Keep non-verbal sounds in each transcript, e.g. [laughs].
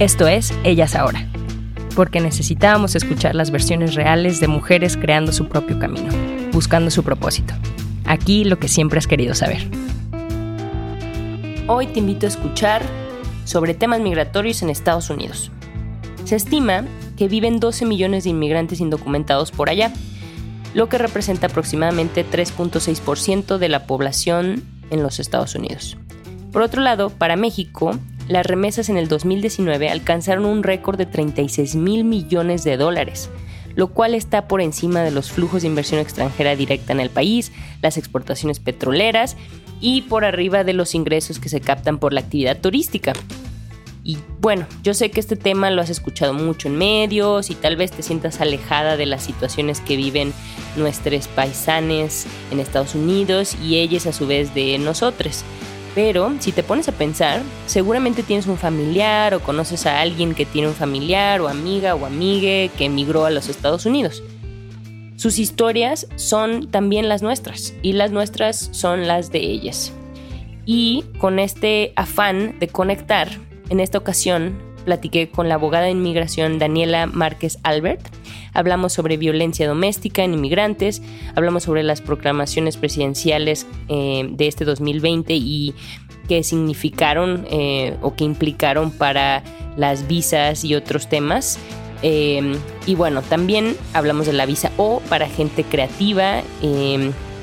Esto es Ellas Ahora, porque necesitábamos escuchar las versiones reales de mujeres creando su propio camino, buscando su propósito. Aquí lo que siempre has querido saber. Hoy te invito a escuchar sobre temas migratorios en Estados Unidos. Se estima que viven 12 millones de inmigrantes indocumentados por allá, lo que representa aproximadamente 3.6% de la población en los Estados Unidos. Por otro lado, para México, las remesas en el 2019 alcanzaron un récord de 36 mil millones de dólares, lo cual está por encima de los flujos de inversión extranjera directa en el país, las exportaciones petroleras y por arriba de los ingresos que se captan por la actividad turística. Y bueno, yo sé que este tema lo has escuchado mucho en medios y tal vez te sientas alejada de las situaciones que viven nuestros paisanes en Estados Unidos y ellas a su vez de nosotros. Pero si te pones a pensar, seguramente tienes un familiar o conoces a alguien que tiene un familiar o amiga o amigue que emigró a los Estados Unidos. Sus historias son también las nuestras y las nuestras son las de ellas. Y con este afán de conectar, en esta ocasión platiqué con la abogada de inmigración Daniela Márquez Albert. Hablamos sobre violencia doméstica en inmigrantes, hablamos sobre las proclamaciones presidenciales eh, de este 2020 y qué significaron eh, o qué implicaron para las visas y otros temas. Eh, y bueno, también hablamos de la visa O para gente creativa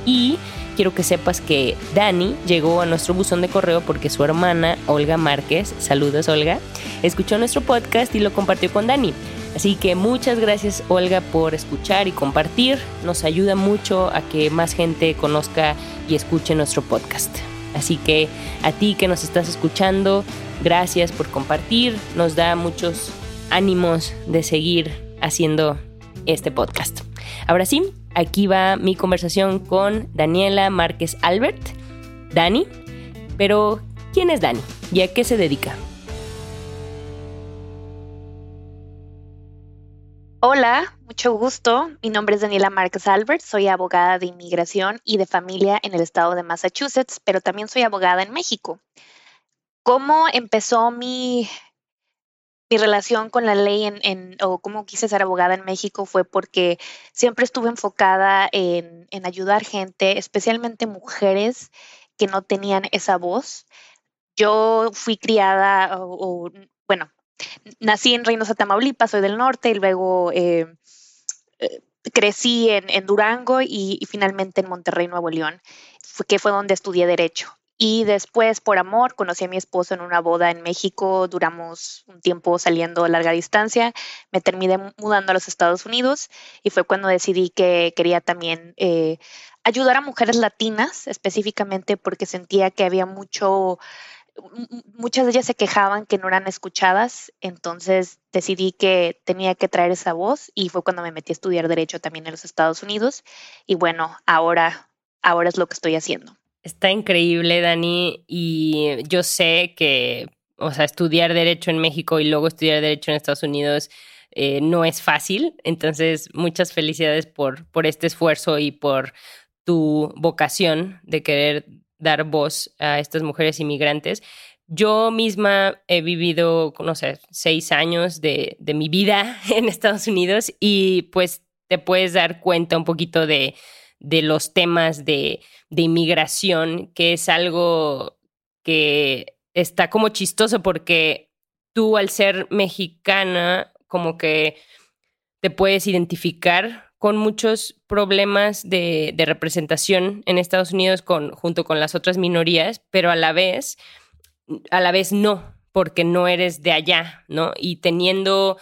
y quiero que sepas que Dani llegó a nuestro buzón de correo porque su hermana, Olga Márquez, saludos Olga, escuchó nuestro podcast y lo compartió con Dani. Así que muchas gracias Olga por escuchar y compartir. Nos ayuda mucho a que más gente conozca y escuche nuestro podcast. Así que a ti que nos estás escuchando, gracias por compartir. Nos da muchos ánimos de seguir haciendo este podcast. Ahora sí, aquí va mi conversación con Daniela Márquez Albert. Dani, pero ¿quién es Dani y a qué se dedica? Hola, mucho gusto. Mi nombre es Daniela Márquez Albert, soy abogada de inmigración y de familia en el estado de Massachusetts, pero también soy abogada en México. ¿Cómo empezó mi, mi relación con la ley en, o cómo quise ser abogada en México fue porque siempre estuve enfocada en, ayudar gente, especialmente mujeres que no tenían esa voz. Yo fui criada, o, bueno, nací en Reynosa, Tamaulipas, soy del norte y luego eh, eh, crecí en, Durango y, y, finalmente en Monterrey, Nuevo León, que fue donde estudié derecho. Y después, por amor, conocí a mi esposo en una boda en México, duramos un tiempo saliendo larga distancia, me terminé mudando a los Estados Unidos y fue cuando decidí que quería también eh, ayudar a mujeres latinas, específicamente porque sentía que había mucho, muchas de ellas se quejaban que no eran escuchadas, entonces decidí que tenía que traer esa voz y fue cuando me metí a estudiar derecho también en los Estados Unidos y bueno, ahora, ahora es lo que estoy haciendo. Está increíble, Dani, y yo sé que, o sea, estudiar derecho en México y luego estudiar derecho en Estados Unidos eh, no es fácil. Entonces, muchas felicidades por, por este esfuerzo y por tu vocación de querer dar voz a estas mujeres inmigrantes. Yo misma he vivido, no sé, seis años de, de mi vida [laughs] en Estados Unidos y pues te puedes dar cuenta un poquito de, de los temas de, inmigración, que es algo que está como chistoso porque tú al ser mexicana, como que te puedes identificar con muchos problemas de, representación en Estados Unidos con, junto con las otras minorías, pero a la vez, a la vez no, porque no eres de allá, ¿no? Y teniendo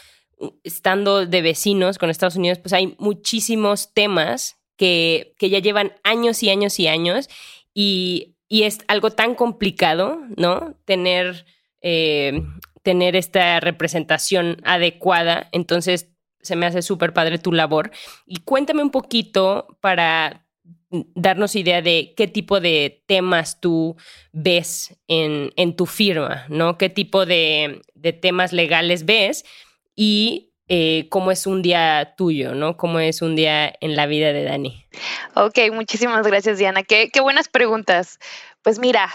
estando de vecinos con Estados Unidos, pues hay muchísimos temas que, que ya llevan años y años y años y, y es algo tan complicado, ¿no? Tener, eh, tener esta representación adecuada. Entonces, se me hace súper padre tu labor. Y cuéntame un poquito para darnos idea de qué tipo de temas tú ves en, en tu firma, ¿no? ¿Qué tipo de, de temas legales ves? Y eh, cómo es un día tuyo, ¿no? ¿Cómo es un día en la vida de Dani? Ok, muchísimas gracias, Diana. Qué, qué buenas preguntas. Pues mira,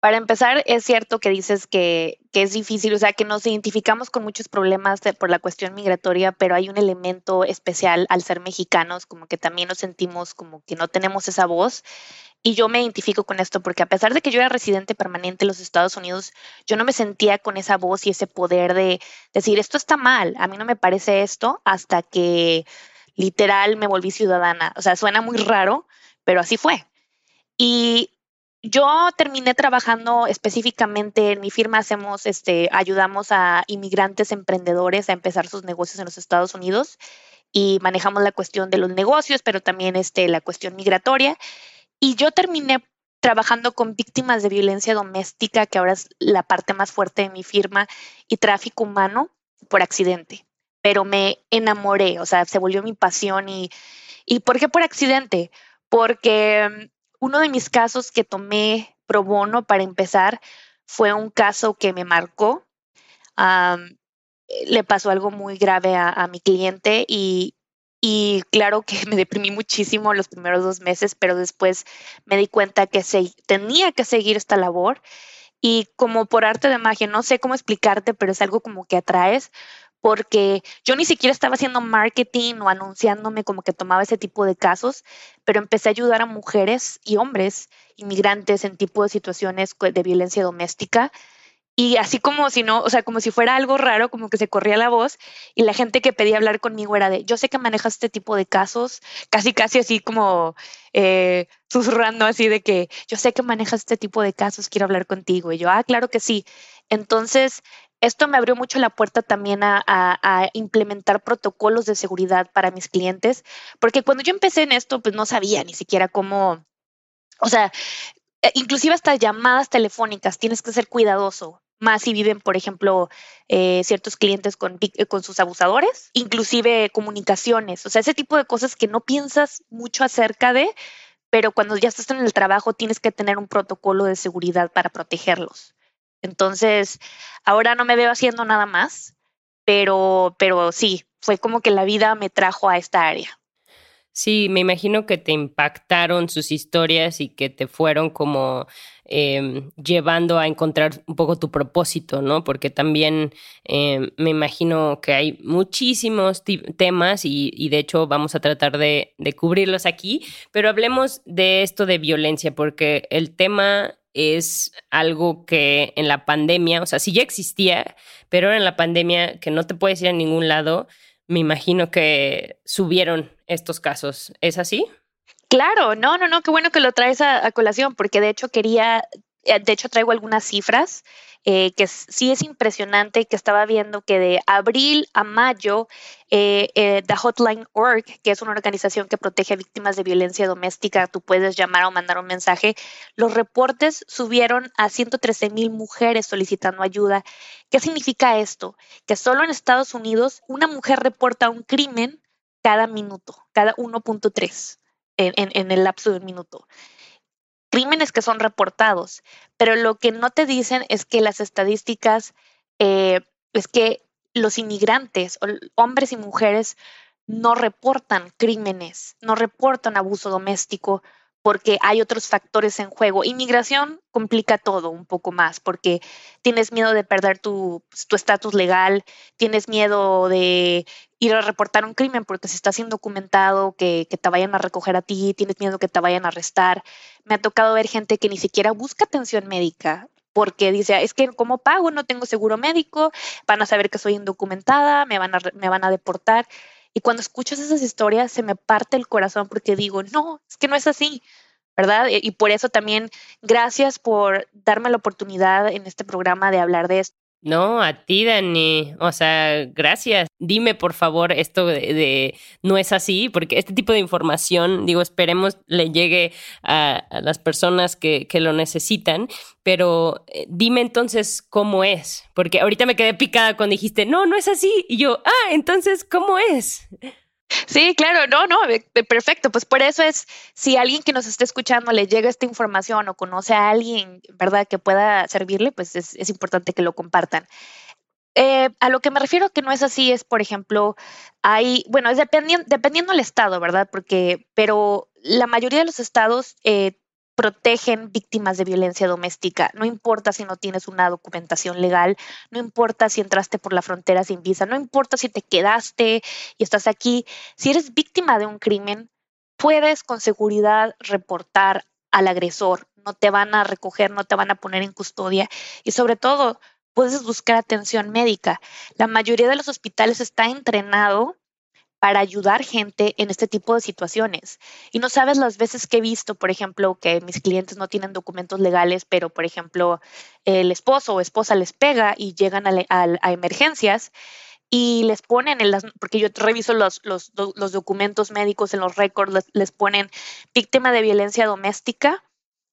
para empezar, es cierto que dices que, es difícil, o sea, que nos identificamos con muchos problemas por la cuestión migratoria, pero hay un elemento especial al ser mexicanos, como que también nos sentimos como que no tenemos esa voz. Y yo me identifico con esto porque a pesar de que yo era residente permanente en los Estados Unidos, yo no me sentía con esa voz y ese poder de decir, esto está mal, a mí no me parece esto, hasta que literal me volví ciudadana. O sea, suena muy raro, pero así fue. Y yo terminé trabajando específicamente en mi firma, hacemos, este, ayudamos a inmigrantes emprendedores a empezar sus negocios en los Estados Unidos y manejamos la cuestión de los negocios, pero también este, la cuestión migratoria. Y yo terminé trabajando con víctimas de violencia doméstica, que ahora es la parte más fuerte de mi firma, y tráfico humano por accidente. Pero me enamoré, o sea, se volvió mi pasión. ¿Y, ¿y por qué por accidente? Porque uno de mis casos que tomé pro bono para empezar fue un caso que me marcó. le pasó algo muy grave a, a mi cliente y, y claro que [laughs] me deprimí muchísimo los primeros dos meses, pero después me di cuenta que se, tenía que seguir esta labor y como por arte de magia, no sé cómo explicarte, pero es algo como que atraes, porque yo ni siquiera estaba haciendo marketing o anunciándome como que tomaba ese tipo de casos, pero empecé a ayudar a mujeres y hombres inmigrantes en tipo de situaciones de violencia doméstica y así como si no, o sea, como si fuera algo raro, como que se corría la voz y la gente que pedía hablar conmigo era de, yo sé que manejas este tipo de casos, casi, casi así como eh, susurrando así de que, yo sé que manejas este tipo de casos, quiero hablar contigo. Y yo, ah, claro que sí. Entonces, esto me abrió mucho la puerta también a, implementar protocolos de seguridad para mis clientes, porque cuando yo empecé en esto, pues no sabía ni siquiera cómo, o sea, eh, inclusive hasta llamadas telefónicas, tienes que ser cuidadoso más si viven, por ejemplo, eh, ciertos clientes con, eh, con sus abusadores, inclusive comunicaciones, o sea, ese tipo de cosas que no piensas mucho acerca de, pero cuando ya estás en el trabajo tienes que tener un protocolo de seguridad para protegerlos. Entonces, ahora no me veo haciendo nada más, pero, pero sí, fue como que la vida me trajo a esta área. Sí, me imagino que te impactaron sus historias y que te fueron como eh, llevando a encontrar un poco tu propósito, ¿no? Porque también eh, me imagino que hay muchísimos temas y, de hecho vamos a tratar de cubrirlos aquí, pero hablemos de esto de violencia, porque el tema es algo que en la pandemia, o sea, sí ya existía, pero en la pandemia que no te puedes ir a ningún lado, me imagino que subieron estos casos. ¿Es así? Claro, no, no, no, qué bueno que lo traes a, colación, porque de hecho quería, de hecho traigo algunas cifras eh, que sí es impresionante que estaba viendo que de abril a mayo, eh, eh, The Hotline Org, que es una organización que protege a víctimas de violencia doméstica, tú puedes llamar o mandar un mensaje, los reportes subieron a 113 mil mujeres solicitando ayuda. ¿Qué significa esto? Que solo en Estados Unidos una mujer reporta un crimen cada minuto, cada 1.3 en, en, en el lapso de un minuto crímenes que son reportados, pero lo que no te dicen es que las estadísticas, eh, es que los inmigrantes, hombres y mujeres, no reportan crímenes, no reportan abuso doméstico porque hay otros factores en juego. Inmigración complica todo un poco más porque tienes miedo de perder tu estatus legal, tienes miedo de ir a reportar un crimen porque si estás indocumentado, que, que te vayan a recoger a ti, tienes miedo que te vayan a arrestar. Me ha tocado ver gente que ni siquiera busca atención médica porque dice, es que como pago, no tengo seguro médico, van a saber que soy indocumentada, me van a, me van a deportar. Y cuando escuchas esas historias se me parte el corazón porque digo, no, es que no es así, ¿verdad? Y por eso también gracias por darme la oportunidad en este programa de hablar de esto. No, a ti, Dani. O sea, gracias. Dime, por favor, esto de, no es así, porque este tipo de información, digo, esperemos le llegue a, las personas que, que, lo necesitan, pero eh, dime entonces cómo es, porque ahorita me quedé picada cuando dijiste, no, no es así. Y yo, ah, entonces, ¿cómo es? Sí, claro, no, no, perfecto. Pues por eso es, si alguien que nos esté escuchando le llega esta información o conoce a alguien, ¿verdad?, que pueda servirle, pues es, importante que lo compartan. Eh, a lo que me refiero que no es así es, por ejemplo, hay, bueno, es dependiendo, dependiendo del estado, ¿verdad? Porque, pero la mayoría de los estados eh, protegen víctimas de violencia doméstica. No importa si no tienes una documentación legal, no importa si entraste por la frontera sin visa, no importa si te quedaste y estás aquí. Si eres víctima de un crimen, puedes con seguridad reportar al agresor. No te van a recoger, no te van a poner en custodia y sobre todo puedes buscar atención médica. La mayoría de los hospitales está entrenado para ayudar gente en este tipo de situaciones. Y no sabes las veces que he visto, por ejemplo, que mis clientes no tienen documentos legales, pero, por ejemplo, el esposo o esposa les pega y llegan a, emergencias y les ponen, en las, porque yo reviso los, los, documentos médicos en los récords, les ponen víctima de violencia doméstica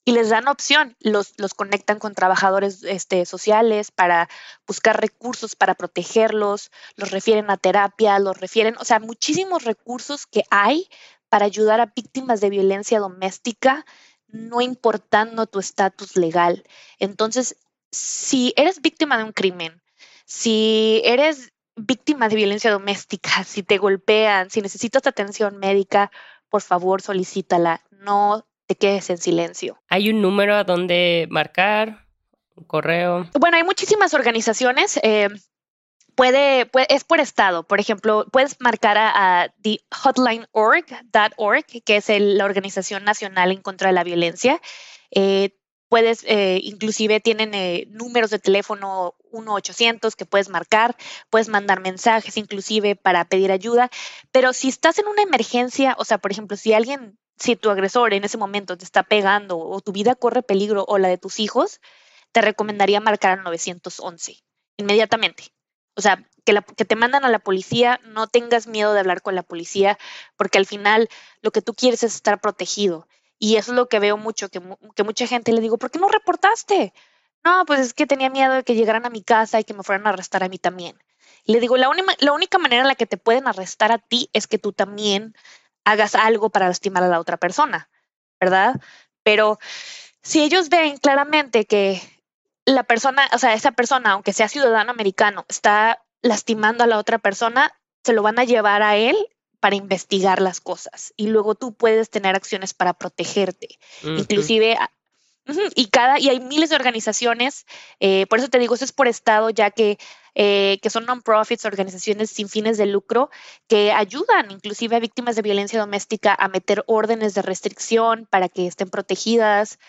y les dan opción, los, los conectan con trabajadores este, sociales para buscar recursos para protegerlos, los refieren a terapia, los refieren, o sea, muchísimos recursos que hay para ayudar a víctimas de violencia doméstica, no importando tu estatus legal. Entonces, si eres víctima de un crimen, si eres víctima de violencia doméstica, [laughs] si te golpean, si necesitas atención médica, por favor solicítala. No te quedes en silencio. ¿Hay un número a donde marcar? ¿Un correo? Bueno, hay muchísimas organizaciones. Eh, puede, es por estado. Por ejemplo, puedes marcar a, thehotlineorg.org, que es la Organización Nacional en contra de la Violencia. Eh, puedes, eh, inclusive tienen números de teléfono 1-800 que puedes marcar, puedes mandar mensajes inclusive para pedir ayuda, pero si estás en una emergencia, o sea, por ejemplo, si alguien si tu agresor en ese momento te está pegando o tu vida corre peligro o la de tus hijos, te recomendaría marcar al 911 inmediatamente. O sea, que, te mandan a la policía, no tengas miedo de hablar con la policía, porque al final lo que tú quieres es estar protegido. Y eso es lo que veo mucho, que, mucha gente le digo, ¿por qué no reportaste? No, pues es que tenía miedo de que llegaran a mi casa y que me fueran a arrestar a mí también. le digo, la, la única manera en la que te pueden arrestar a ti es que tú también hagas algo para lastimar a la otra persona, ¿verdad? Pero si ellos ven claramente que la persona, o sea, esa persona, aunque sea ciudadano americano, está lastimando a la otra persona, se lo van a llevar a él para investigar las cosas y luego tú puedes tener acciones para protegerte. Inclusive y cada, y hay miles de organizaciones, eh, por eso te digo, eso es por estado, ya que, eh, que son non-profits, organizaciones sin fines de lucro, que ayudan inclusive a víctimas de violencia doméstica a meter órdenes de restricción para que estén protegidas,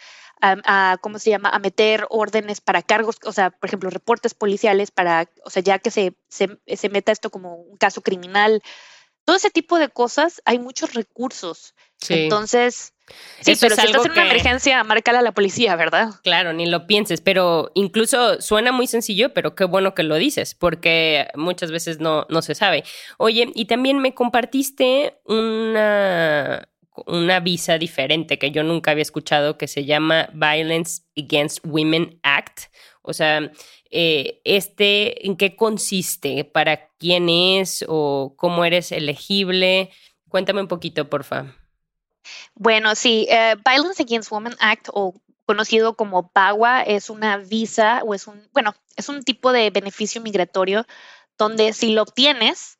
a, ¿cómo se llama?, a meter órdenes para cargos, o sea, por ejemplo, reportes policiales para, o sea, ya que se, se, se meta esto como un caso criminal, todo ese tipo de cosas, hay muchos recursos. Entonces, Sí, pero si estás en una emergencia, márcala a la policía, ¿verdad? Claro, ni lo pienses, pero incluso suena muy sencillo, pero qué bueno que lo dices, porque muchas veces no, no se sabe. Oye, y también me compartiste una, una visa diferente que yo nunca había escuchado que se llama Violence Against Women Act. O sea, eh, este, ¿en qué consiste? ¿Para quién es? ¿O cómo eres elegible? Cuéntame un poquito, por favor. Bueno, sí, eh, Violence Against Women Act o conocido como PAGUA es una visa o es un, bueno, es un tipo de beneficio migratorio donde si lo obtienes,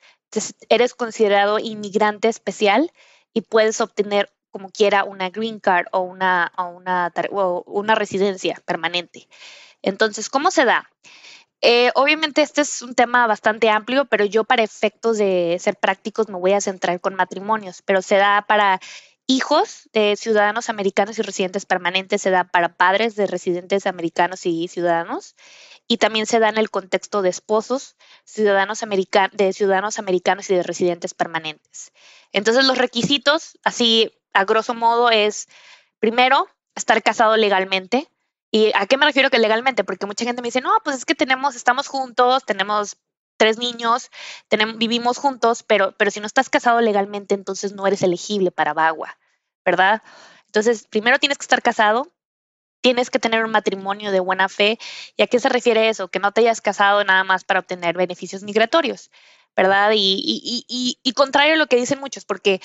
eres considerado inmigrante especial y puedes obtener como quiera una green card o una, o una residencia permanente. Entonces, ¿cómo se da? Eh, obviamente este es un tema bastante amplio, pero yo para efectos de ser prácticos me voy a centrar con matrimonios, pero se da para hijos de ciudadanos americanos y residentes permanentes se da para padres de residentes americanos y ciudadanos y también se da en el contexto de esposos ciudadanos de ciudadanos americanos y de residentes permanentes. Entonces los requisitos, así a grosso modo, es primero estar casado legalmente ¿Y a qué me refiero que legalmente? Porque mucha gente me dice, no, pues es que tenemos, estamos juntos, tenemos tres niños, tenemos, vivimos juntos, pero, pero si no estás casado legalmente, entonces no eres elegible para Bagua, ¿verdad? Entonces, primero tienes que estar casado, tienes que tener un matrimonio de buena fe. ¿Y a qué se refiere eso? Que no te hayas casado nada más para obtener beneficios migratorios, ¿verdad? Y, y, y, y contrario a lo que dicen muchos, porque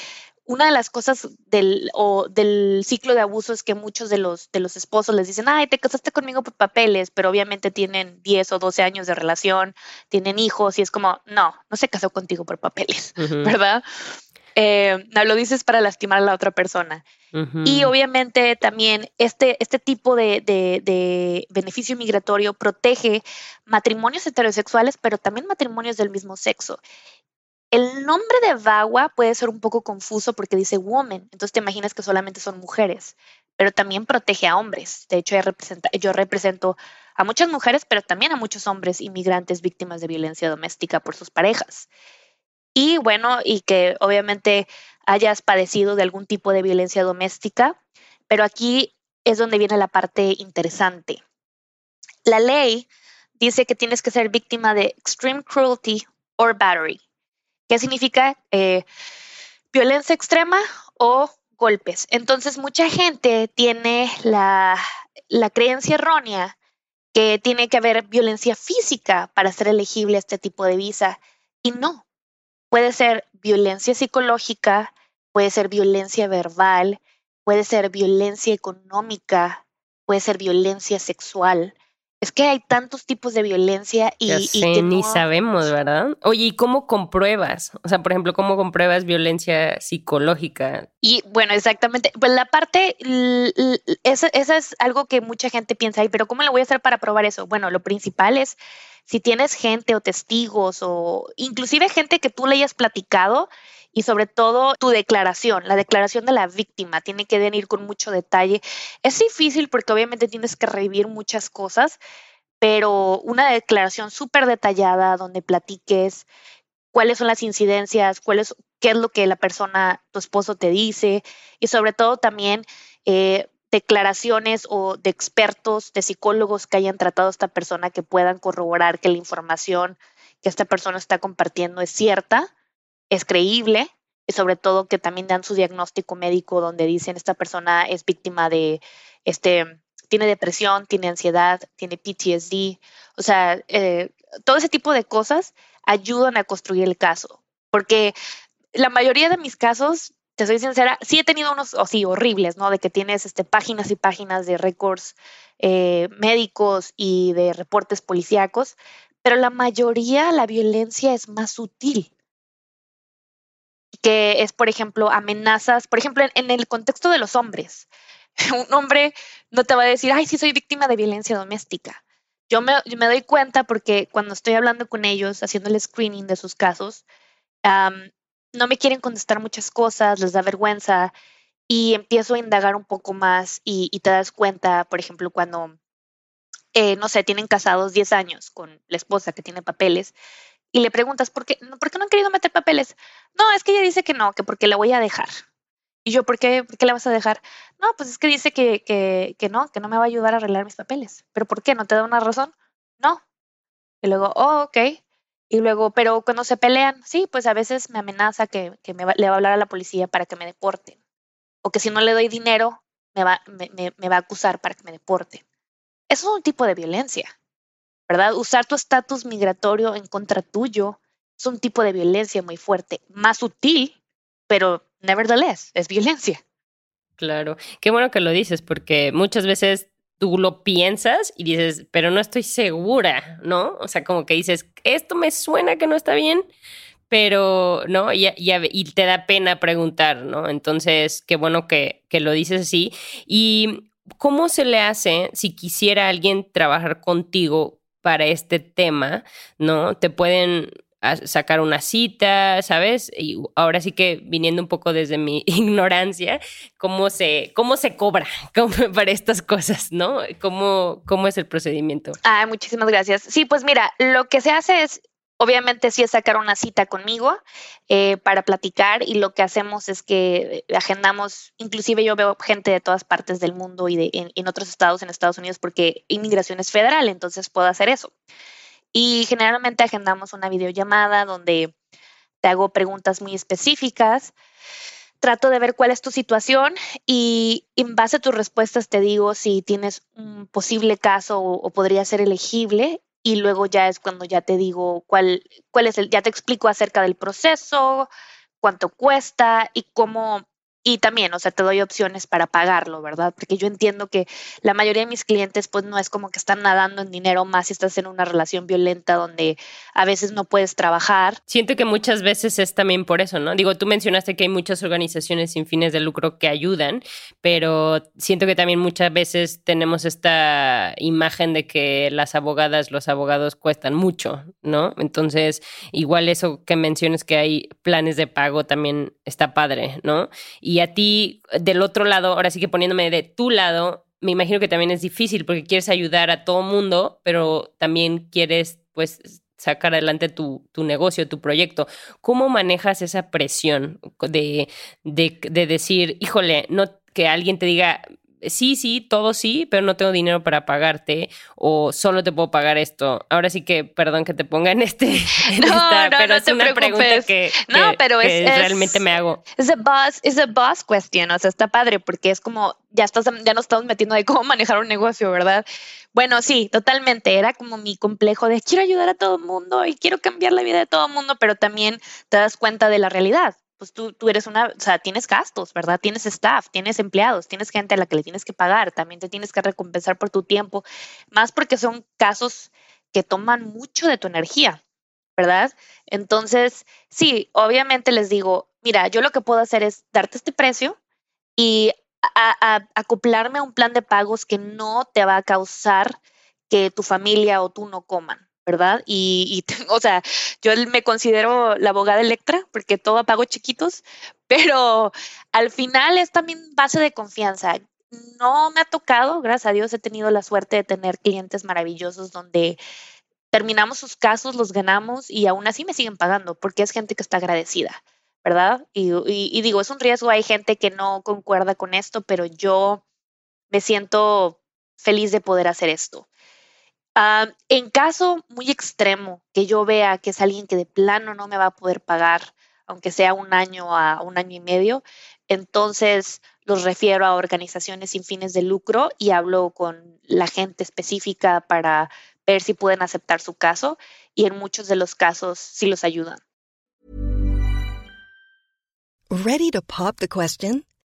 una de las cosas del, o del ciclo de abuso es que muchos de los, de los esposos les dicen, ay, te casaste conmigo por papeles, pero obviamente tienen 10 o 12 años de relación, tienen hijos y es como, no, no se casó contigo por papeles, ¿verdad? Eh, no lo dices para lastimar a la otra persona. Y obviamente también este, este tipo de, de, beneficio migratorio protege matrimonios heterosexuales, pero también matrimonios del mismo sexo. El nombre de VAWA puede ser un poco confuso porque dice woman, entonces te imaginas que solamente son mujeres, pero también protege a hombres. De hecho, yo represento a muchas mujeres, pero también a muchos hombres inmigrantes víctimas de violencia doméstica por sus parejas. Y bueno, y que obviamente hayas padecido de algún tipo de violencia doméstica, pero aquí es donde viene la parte interesante. La ley dice que tienes que ser víctima de extreme cruelty or battery. ¿Qué significa eh, violencia extrema o golpes? Entonces, mucha gente tiene la, la creencia errónea que tiene que haber violencia física para ser elegible a este tipo de visa. Y no, puede ser violencia psicológica, puede ser violencia verbal, puede ser violencia económica, puede ser violencia sexual. Es que hay tantos tipos de violencia y, que ni sabemos, ¿verdad? Oye, ¿y cómo compruebas? O sea, por ejemplo, ¿cómo compruebas violencia psicológica? Y bueno, exactamente. Pues la parte, esa, es algo que mucha gente piensa, pero ¿cómo lo voy a hacer para probar eso? Bueno, lo principal es si tienes gente o testigos o inclusive gente que tú le hayas platicado y sobre todo tu declaración, la declaración de la víctima, tiene que venir con mucho detalle. Es difícil porque obviamente tienes que revivir muchas cosas, pero una declaración súper detallada donde platiques cuáles son las incidencias, cuál es, qué es lo que la persona, tu esposo te dice y sobre todo también eh, declaraciones o de expertos, de psicólogos que hayan tratado a esta persona que puedan corroborar que la información que esta persona está compartiendo es cierta es creíble y sobre todo que también dan su diagnóstico médico donde dicen esta persona es víctima de, este, tiene depresión, tiene ansiedad, tiene PTSD, o sea, eh, todo ese tipo de cosas ayudan a construir el caso, porque la mayoría de mis casos, te soy sincera, sí he tenido unos, o sí, horribles, ¿no? De que tienes este, páginas y páginas de récords eh, médicos y de reportes policíacos, pero la mayoría la violencia es más sutil que es, por ejemplo, amenazas, por ejemplo, en, el contexto de los hombres. [laughs] Un hombre no te va a decir, ay, sí, soy víctima de violencia doméstica. Yo me, doy cuenta porque cuando estoy hablando con ellos, haciendo el screening de sus casos, no me quieren contestar muchas cosas, les da vergüenza y empiezo a indagar un poco más y, te das cuenta, por ejemplo, cuando, eh, no sé, tienen casados 10 años con la esposa que tiene papeles y le preguntas, ¿por qué, ¿por qué no han querido meter papeles? No, es que ella dice que no, que porque la voy a dejar. Y yo, ¿por qué, ¿por qué la vas a dejar? No, pues es que dice que, que, que no, que no me va a ayudar a arreglar mis papeles. ¿Pero por qué? ¿No te da una razón? No. Y luego, oh, ok. Y luego, pero cuando se pelean, sí, pues a veces me amenaza que, que me le va a hablar a la policía para que me deporten. O que si no le doy dinero, me va, me, me, me va a acusar para que me deporten. Eso es un tipo de violencia. ¿Verdad? Usar tu estatus migratorio en contra tuyo es un tipo de violencia muy fuerte, más sutil, pero nevertheless, es violencia. Claro, qué bueno que lo dices, porque muchas veces tú lo piensas y dices, pero no estoy segura, ¿no? O sea, como que dices, esto me suena que no está bien, pero, ¿no? Y, y, te da pena preguntar, ¿no? Entonces, qué bueno que, que lo dices así. ¿Y cómo se le hace si quisiera alguien trabajar contigo? Para este tema, ¿no? Te pueden sacar una cita, ¿sabes? Y ahora sí que viniendo un poco desde mi [laughs] ignorancia, ¿cómo se, cómo se cobra [laughs] para estas cosas, ¿no? ¿Cómo, ¿Cómo es el procedimiento? Ah, muchísimas gracias. Sí, pues mira, lo que se hace es, obviamente sí es sacar una cita conmigo eh, para platicar y lo que hacemos es que agendamos, inclusive yo veo gente de todas partes del mundo y de, en, otros estados en Estados Unidos porque inmigración es federal, entonces puedo hacer eso. Y generalmente agendamos una videollamada donde te hago preguntas muy específicas, trato de ver cuál es tu situación y en base a tus respuestas te digo si tienes un posible caso o podría ser elegible y luego ya es cuando ya te digo cuál, cuál es el, ya te explico acerca del proceso, cuánto cuesta y cómo y también, o sea, te doy opciones para pagarlo, ¿verdad? Porque yo entiendo que la mayoría de mis clientes, pues no es como que están nadando en dinero más si estás en una relación violenta donde a veces no puedes trabajar. Siento que muchas veces es también por eso, ¿no? Digo, tú mencionaste que hay muchas organizaciones sin fines de lucro que ayudan, pero siento que también muchas veces tenemos esta imagen de que las abogadas, los abogados cuestan mucho, ¿no? Entonces, igual eso que menciones que hay planes de pago también está padre, ¿no? Y a ti, del otro lado, ahora sí que poniéndome de tu lado, me imagino que también es difícil porque quieres ayudar a todo mundo, pero también quieres, pues, sacar adelante tu, tu negocio, tu proyecto. ¿Cómo manejas esa presión de, de, de decir, híjole, no que alguien te diga, sí, sí, todo sí, pero no tengo dinero para pagarte o solo te puedo pagar esto. Ahora sí que, perdón que te ponga en este, [laughs] no, no, pero es una pregunta que, no, pero es, realmente me hago. Es a boss, es a boss question, o sea, está padre porque es como ya estás, ya nos estamos metiendo de cómo [laughs] manejar un negocio, ¿verdad? Bueno, sí, totalmente. Era como mi complejo de quiero ayudar a todo el mundo y quiero cambiar la vida de todo el mundo, pero también te das cuenta de la realidad pues tú, tú eres una, o sea, tienes gastos, ¿verdad? Tienes staff, tienes empleados, tienes gente a la que le tienes que pagar, también te tienes que recompensar por tu tiempo, más porque son casos que toman mucho de tu energía, ¿verdad? Entonces, sí, obviamente les digo, mira, yo lo que puedo hacer es darte este precio y acoplarme a un plan de pagos que no te va a causar que tu familia o tú no coman. ¿Verdad? Y, [laughs] o sea, yo me considero la abogada Electra porque todo apago chiquitos, [laughs] pero al final es también base de confianza. No me ha tocado, gracias a Dios he tenido la suerte de tener clientes maravillosos donde terminamos sus casos, los ganamos y aún así me siguen pagando porque es gente que está agradecida, ¿verdad? Y, y digo, es un riesgo, hay gente que no concuerda con esto, pero yo me siento feliz de poder hacer esto. Ah, en caso muy extremo, que yo vea que es alguien que de plano no me va a poder pagar, aunque sea un año a un año y medio, entonces los refiero a organizaciones sin fines de lucro y hablo con la gente específica para ver si pueden aceptar su caso y en muchos de los casos sí los ayudan. Ready to pop the question?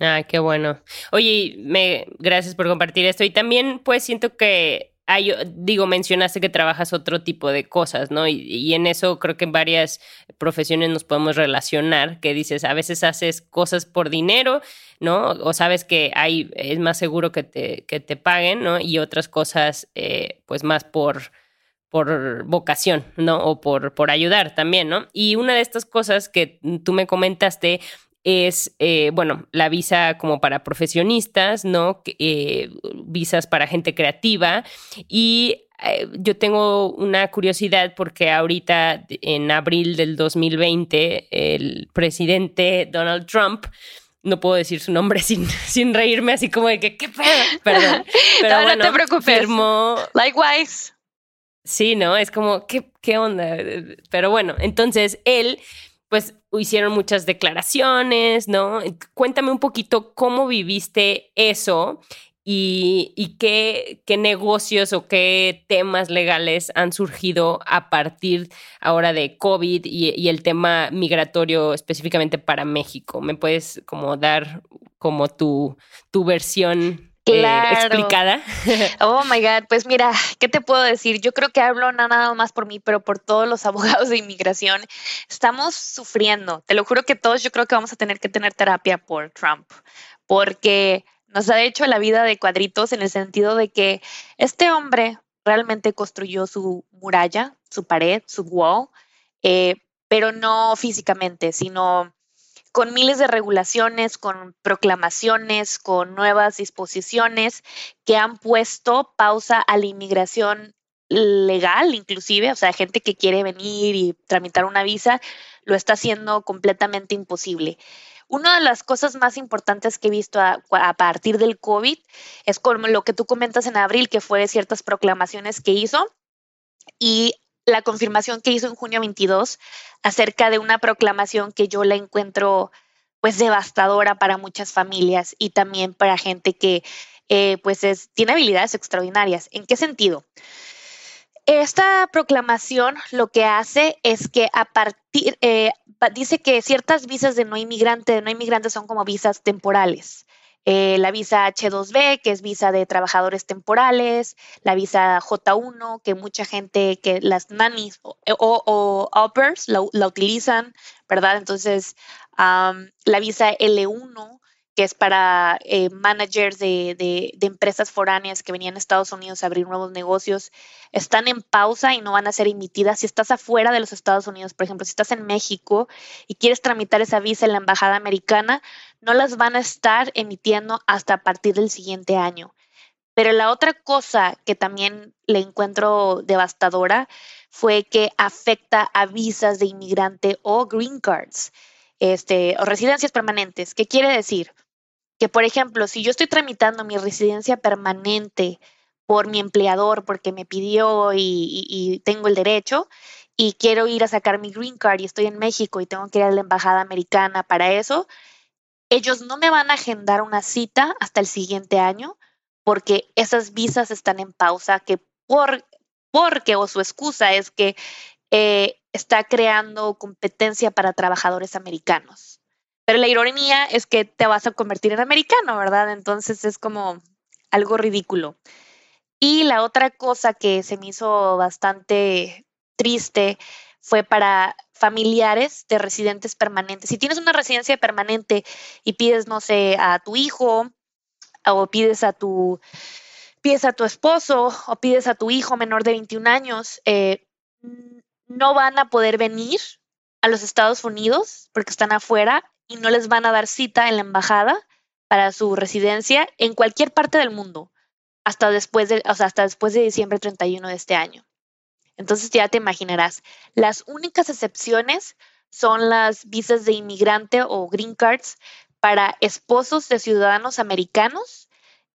Ah, qué bueno. Oye, me, gracias por compartir esto. Y también, pues, siento que hay, digo, mencionaste que trabajas otro tipo de cosas, ¿no? Y, en eso creo que en varias profesiones nos podemos relacionar, que dices, a veces haces cosas por dinero, ¿no? O sabes que hay, es más seguro que te, que te paguen, ¿no? Y otras cosas, eh, pues, más por por vocación, ¿no? O por, por ayudar también, ¿no? Y una de estas cosas que tú me comentaste es, eh, bueno, la visa como para profesionistas, ¿no? Eh, visas para gente creativa. Y eh, yo tengo una curiosidad porque ahorita, en abril del 2020, el presidente Donald Trump no puedo decir su nombre [laughs] sin, sin reírme, así como de que, ¿qué pedo? Perdón. [laughs] Pero no, te preocupes. Likewise. Sí, ¿no? Es como, ¿qué, ¿qué onda? Pero bueno, entonces él pues hicieron muchas declaraciones, ¿no? Cuéntame un poquito cómo viviste eso y, qué, negocios o qué temas legales han surgido a partir ahora de COVID y, el tema migratorio específicamente para México. ¿Me puedes como dar como tu, tu versión explicada. [laughs] Oh my God, pues mira, ¿qué te puedo decir? Yo creo que hablo no nada más por mí, pero por todos los [laughs] abogados de inmigración. Estamos sufriendo. Te lo juro que todos yo creo que vamos a tener que tener terapia por Trump, porque nos ha hecho la vida de cuadritos en el sentido de que este hombre realmente construyó su muralla, su pared, su wall, eh, pero no físicamente, sino con miles de regulaciones, con proclamaciones, con nuevas disposiciones que han puesto pausa a la inmigración legal, inclusive, o sea, gente que quiere venir y tramitar una visa, lo está haciendo completamente imposible. Una de las cosas más importantes que he visto a, partir del COVID es como lo que tú comentas en abril, que fue ciertas proclamaciones que hizo y la confirmación que hizo en junio 22 acerca de una proclamación que yo la encuentro pues devastadora para muchas familias y también para gente que eh, pues es, tiene habilidades extraordinarias. ¿En qué sentido? Esta proclamación lo que hace es que a partir, eh, dice que ciertas visas de no inmigrante, de no inmigrantes son como visas temporales. Eh, la visa H2B, que es visa de trabajadores temporales, la visa J1, que mucha gente, que las nannies o, o, la, utilizan, ¿verdad? Entonces, la visa L1, que es para eh, managers de, de, empresas foráneas que venían a Estados Unidos a abrir nuevos negocios, están en pausa y no van a ser emitidas. Si estás afuera de los Estados Unidos, por ejemplo, si estás en México y quieres tramitar esa visa en la embajada americana, no las van a estar emitiendo hasta a partir del siguiente año. Pero la otra cosa que también le encuentro devastadora fue que afecta a visas de inmigrante o green cards este, o residencias permanentes. ¿Qué quiere decir? Que, por ejemplo, si yo estoy tramitando mi residencia permanente por mi empleador porque me pidió y, tengo el derecho y quiero ir a sacar mi green card y estoy en México y tengo que ir a la embajada americana para eso, ellos no me van a agendar una cita hasta el siguiente año porque esas visas están en pausa, que por, porque o su excusa es que eh, está creando competencia para trabajadores americanos. Pero la ironía es que te vas a convertir en americano, ¿verdad? Entonces es como algo ridículo. Y la otra cosa que se me hizo bastante triste fue para familiares de residentes permanentes. Si tienes una residencia permanente y pides, no sé, a tu hijo o pides a tu, pides a tu esposo o pides a tu hijo menor de 21 años, eh, no van a poder venir a los Estados Unidos porque están afuera y no les van a dar cita en la embajada para su residencia en cualquier parte del mundo hasta después de, hasta después de diciembre 31 de este año. Entonces ya te imaginarás, las únicas excepciones son las visas de inmigrante o green cards para esposos de ciudadanos americanos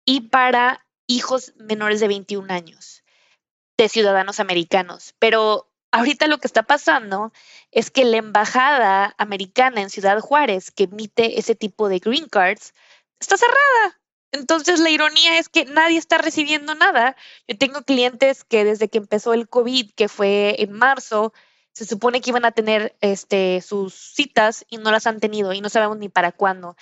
y para hijos menores de 21 años de ciudadanos americanos. Pero ahorita lo que está pasando es que la embajada americana en Ciudad Juárez, que emite ese tipo de green cards, está cerrada. Entonces la ironía es que nadie está recibiendo nada. Yo tengo clientes que desde que empezó el COVID, que fue en marzo, se supone que iban a tener este, sus citas y no las han tenido y no sabemos ni para cuándo.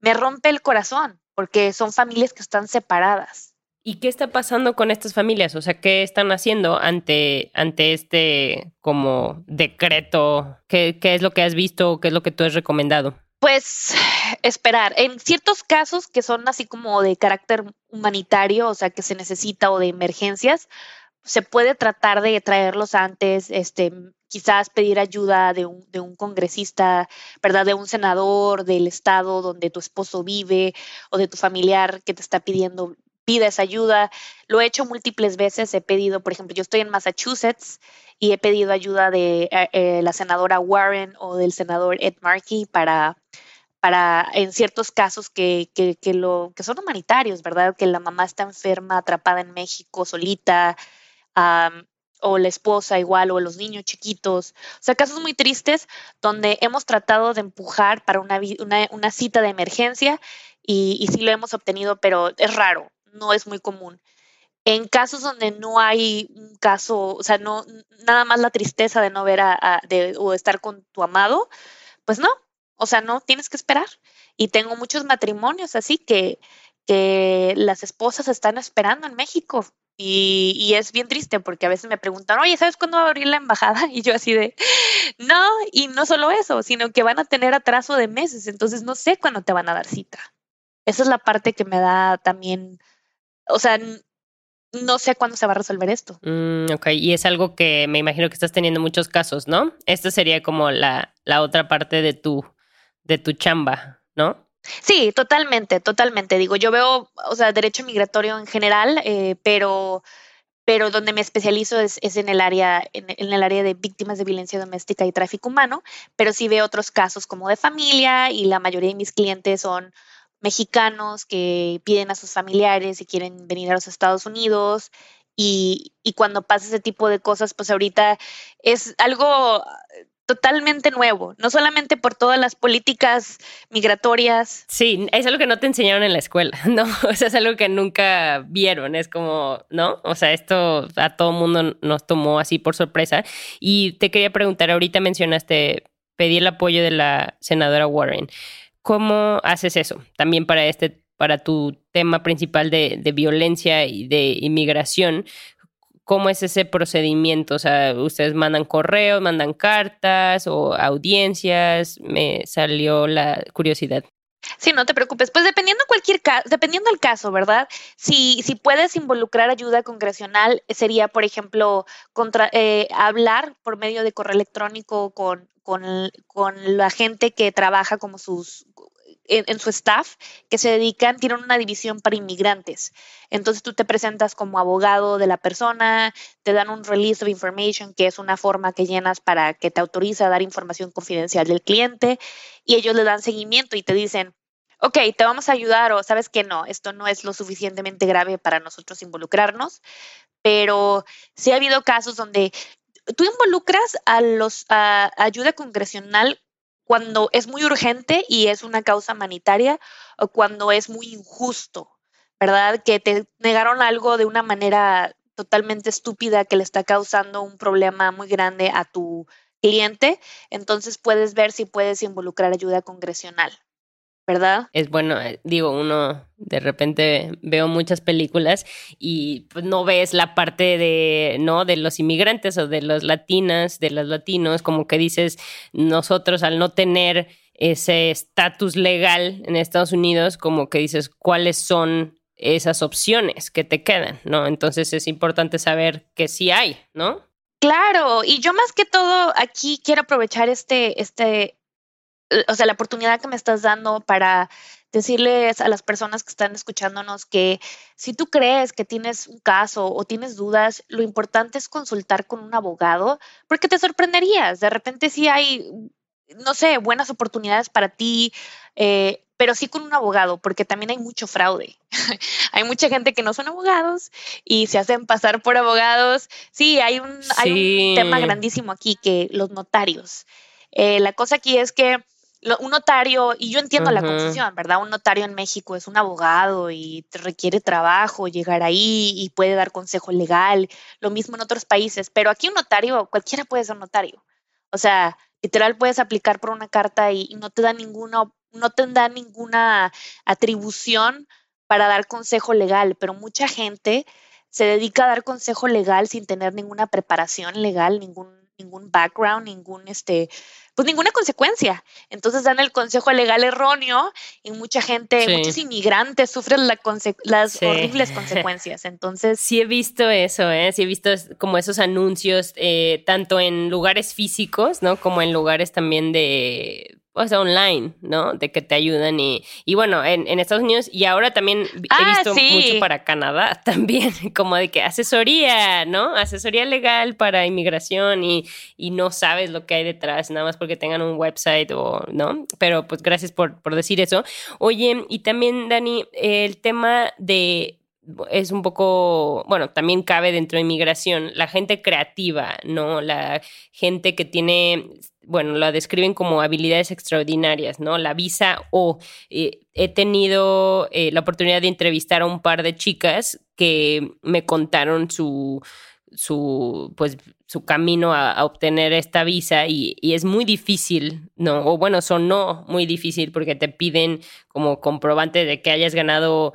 Me rompe el corazón porque son familias que están separadas. ¿Y qué está pasando con estas familias? O sea, ¿qué están haciendo ante, ante este como decreto? ¿Qué, ¿Qué es lo que has visto? ¿Qué es lo que tú has recomendado? Pues esperar. En ciertos casos que son así como de carácter humanitario, o sea, que se necesita o de emergencias, se puede tratar de traerlos antes, este, quizás pedir ayuda de un, de un, congresista, ¿verdad? De un senador del estado donde tu esposo vive o de tu familiar que te está pidiendo pides ayuda. Lo he hecho múltiples veces. He pedido, por ejemplo, yo estoy en Massachusetts y he pedido ayuda de eh, eh, la senadora Warren o del senador Ed Markey para, para en ciertos casos que, que, lo, que son humanitarios, ¿verdad? Que la mamá está enferma, atrapada en México, solita. o la esposa igual, o los niños chiquitos. O sea, casos muy tristes donde hemos tratado de empujar para una, una, una cita de emergencia y, y sí lo hemos obtenido, pero es raro no es muy común. En casos donde no hay un caso, o sea, no nada más la tristeza de no ver a, o estar con tu amado, pues no, o sea, no tienes que esperar. Y tengo muchos matrimonios así que que las esposas están esperando en México. Y, y, es bien triste porque a veces me preguntan, oye, ¿sabes cuándo va a abrir la embajada? [laughs] Y yo así de, no, y no solo eso, sino que van a tener atraso de meses, entonces no sé cuándo te van a dar cita. Esa es la parte que me da también, o sea, no sé cuándo se va a resolver esto. Mm, ok, y es algo que me imagino que estás teniendo muchos casos, ¿no? Esta sería como la, la otra parte de tu, de tu chamba, ¿no? Sí, totalmente, totalmente. Digo, yo veo, o sea, derecho migratorio en general, eh, pero, pero donde me especializo es, es en el área, en, en, el área de víctimas de violencia doméstica y tráfico humano, pero sí veo otros casos como de familia y la mayoría de mis clientes son mexicanos que piden a sus familiares y quieren venir a los Estados Unidos. Y, y cuando pasa ese tipo de cosas, pues ahorita es algo totalmente nuevo, no solamente por todas las políticas migratorias. Sí, es algo que no te enseñaron en la escuela, [laughs] ¿no? O sea, es algo que nunca vieron, es como, ¿no? O sea, esto a todo mundo nos tomó así por sorpresa. Y te quería preguntar, ahorita mencionaste pedir el apoyo de la senadora Warren. ¿Cómo haces eso? También para este para tu tema principal de, de violencia y de inmigración, ¿Cómo es ese procedimiento? O sea, ustedes mandan correos, mandan cartas o audiencias. Me salió la curiosidad. Sí, no te preocupes. Pues dependiendo cualquier caso, dependiendo del caso, ¿verdad? Si, si puedes involucrar ayuda congresional, sería, por ejemplo, contra, eh, hablar por medio de correo electrónico con, con, con la gente que trabaja como sus en, su staff que se dedican, tienen una división para inmigrantes. Entonces tú te presentas como abogado de la persona, te dan un release of information, que es una forma que llenas para que te autorice a dar información confidencial del cliente, y ellos le dan seguimiento y te dicen, ok, te vamos a ayudar o sabes que no, esto no es lo suficientemente grave para nosotros involucrarnos, pero sí ha habido casos donde tú involucras a los a ayuda congresional cuando es muy urgente y es una causa humanitaria o cuando es muy injusto, ¿verdad? Que te negaron algo de una manera totalmente estúpida que le está causando un problema muy grande a tu cliente, entonces puedes ver si puedes involucrar ayuda congresional. ¿Verdad? Es bueno, eh, digo, uno de repente veo muchas películas y pues no ves la parte de, ¿no? De los inmigrantes o de los latinas, de los latinos, como que dices, nosotros al no tener ese estatus legal en Estados Unidos, como que dices, ¿cuáles son esas opciones que te quedan, ¿no? Entonces es importante saber que sí hay, ¿no? Claro, y yo más que todo aquí quiero aprovechar este, este, o sea, la oportunidad que me estás dando para decirles a las personas que están escuchándonos que si tú crees que tienes un caso o tienes dudas, lo importante es consultar con un abogado porque te sorprenderías. De repente sí hay, no sé, buenas oportunidades para ti, eh, pero sí con un abogado porque también hay mucho fraude. [laughs] hay mucha gente que no son abogados y se hacen pasar por abogados. Sí, hay un, sí. hay un tema grandísimo aquí que los notarios. Eh, la cosa aquí es que un notario, y yo entiendo uh -huh. la confusión, ¿verdad? Un notario en México es un abogado y te requiere trabajo llegar ahí y puede dar consejo legal, lo mismo en otros países, pero aquí un notario, cualquiera puede ser notario. O sea, literal puedes aplicar por una carta y, y no te da ninguna, no te da ninguna atribución para dar consejo legal, pero mucha gente se dedica a dar consejo legal sin tener ninguna preparación legal, ningún, ningún background, ningún este pues ninguna consecuencia. Entonces dan el consejo legal erróneo y mucha gente, sí. muchos inmigrantes sufren la las sí. horribles [laughs] consecuencias. Entonces... Sí he visto eso, ¿eh? Sí he visto como esos anuncios, eh, tanto en lugares físicos, ¿no? Como en lugares también de o sea, online, ¿no? De que te ayudan y, y bueno, en, en Estados Unidos y ahora también ah, he visto sí. mucho para Canadá [laughs] también, como de que asesoría, ¿no? Asesoría legal para inmigración y, y no sabes lo que hay detrás, nada más porque tengan un website o, ¿no? Pero pues gracias por, por decir eso. Oye, y también, Dani, el tema de es un poco, bueno, también cabe dentro de inmigración, la gente creativa, ¿no? La gente que tiene bueno, la describen como habilidades extraordinarias, ¿no? La visa o eh, he tenido eh, la oportunidad de entrevistar a un par de chicas que me contaron su, su, pues, su camino a, obtener esta visa y, y, es muy difícil, ¿no? O bueno, sonó muy difícil porque te piden como comprobante de que hayas ganado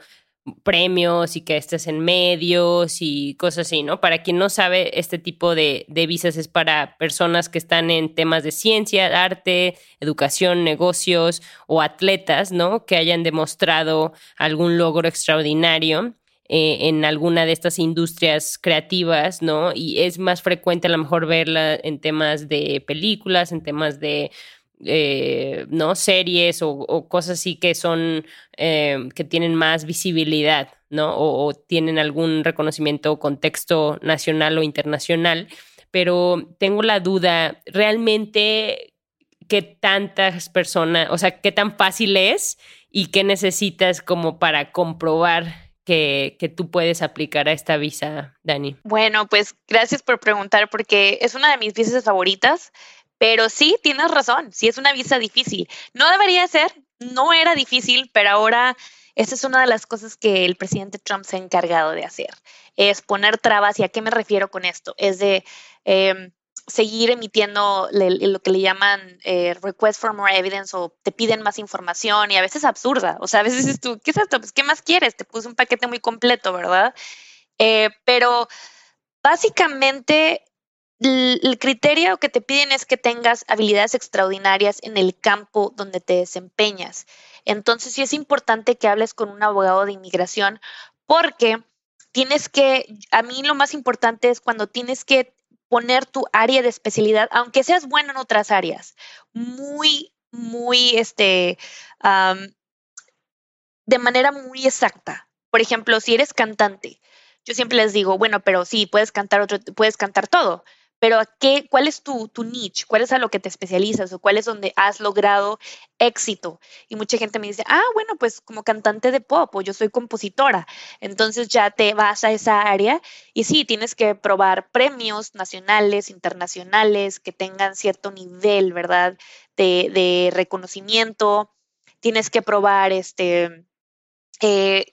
premios y que estés en medios y cosas así, ¿no? Para quien no sabe, este tipo de, de, visas es para personas que están en temas de ciencia, arte, educación, negocios o atletas, ¿no? Que hayan demostrado algún logro extraordinario eh, en alguna de estas industrias creativas, ¿no? Y es más frecuente a lo mejor verla en temas de películas, en temas de eh, ¿no? series o, cosas así que son, eh, que tienen más visibilidad, ¿no? O, tienen algún reconocimiento o contexto nacional o internacional. Pero tengo la duda, ¿realmente qué tantas personas, o sea, qué tan fácil es y qué necesitas como para comprobar que, que, tú puedes aplicar a esta visa, Dani? Bueno, pues gracias por preguntar porque es una de mis visas favoritas. Pero sí, tienes razón, sí es una visa difícil. No debería ser, no era difícil, pero ahora esa es una de las cosas que el presidente Trump se ha encargado de hacer, es poner trabas. ¿Y a qué me refiero con esto? Es de em, seguir emitiendo lo que le llaman eh, request for more evidence o te piden más información y a veces absurda. O sea, a veces dices tú, ¿qué es esto? Pues, ¿qué más quieres? Te puse un paquete muy completo, ¿verdad? Eh, pero básicamente el criterio que te piden es que tengas habilidades extraordinarias en el campo donde te desempeñas. Entonces sí es importante que hables con un abogado de inmigración porque tienes que, a mí lo más importante es cuando tienes que poner tu área de especialidad, aunque seas bueno en otras áreas, muy, muy, este, de manera muy exacta. Por ejemplo, si eres cantante, yo siempre les digo, bueno, pero sí, puedes cantar otro, puedes cantar todo, pero qué, ¿cuál es tu, tu niche? ¿Cuál es a lo que te especializas o cuál es donde has logrado éxito? Y mucha gente me dice, ah, bueno, pues como cantante de pop o yo soy compositora. Entonces ya te vas a esa área y sí, tienes que probar premios nacionales, internacionales, que tengan cierto nivel, ¿verdad? De, de reconocimiento. Tienes que probar este... Eh,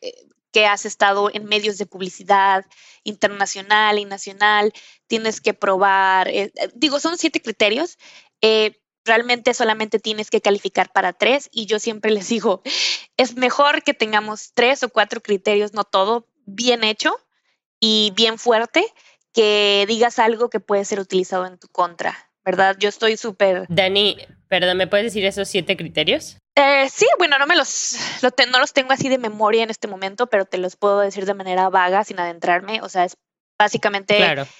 que has estado en medios de publicidad internacional y nacional, tienes que probar, eh, eh, digo, son siete criterios. Eh, realmente solamente tienes que calificar para tres y yo siempre [laughs] les digo, es mejor que tengamos tres o cuatro criterios, no todo, bien hecho y bien fuerte, que digas algo que puede ser utilizado en tu contra, ¿verdad? Yo estoy súper... Dani, perdón, ¿me puedes decir esos siete criterios? Eh, sí, bueno, no me los, no los tengo así de memoria en este momento, pero te los puedo decir de manera vaga, sin adentrarme. O sea, es básicamente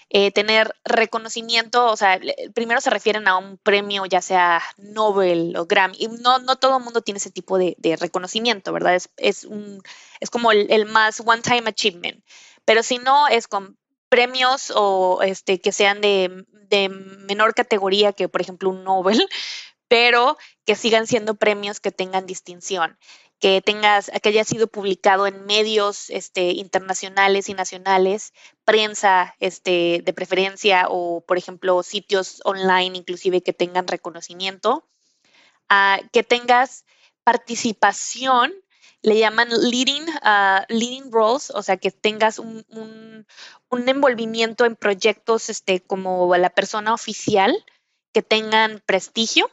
eh, tener reconocimiento, o sea, primero se refieren a un premio, ya sea Nobel o Grammy, y no, no todo el mundo tiene ese tipo de, reconocimiento, ¿verdad? Es, es, un, es como el, más one-time achievement, pero si no, es con premios o este, que sean de, de menor categoría que, por ejemplo, un Nobel, pero que sigan siendo premios que tengan distinción, que tengas, que haya sido publicado en medios este, internacionales y nacionales, prensa este, de preferencia o, por ejemplo, sitios online inclusive que tengan reconocimiento, ah, que tengas participación, le llaman leading, uh, leading roles, o sea, que tengas un, un, un envolvimiento en proyectos este, como la persona oficial, que tengan prestigio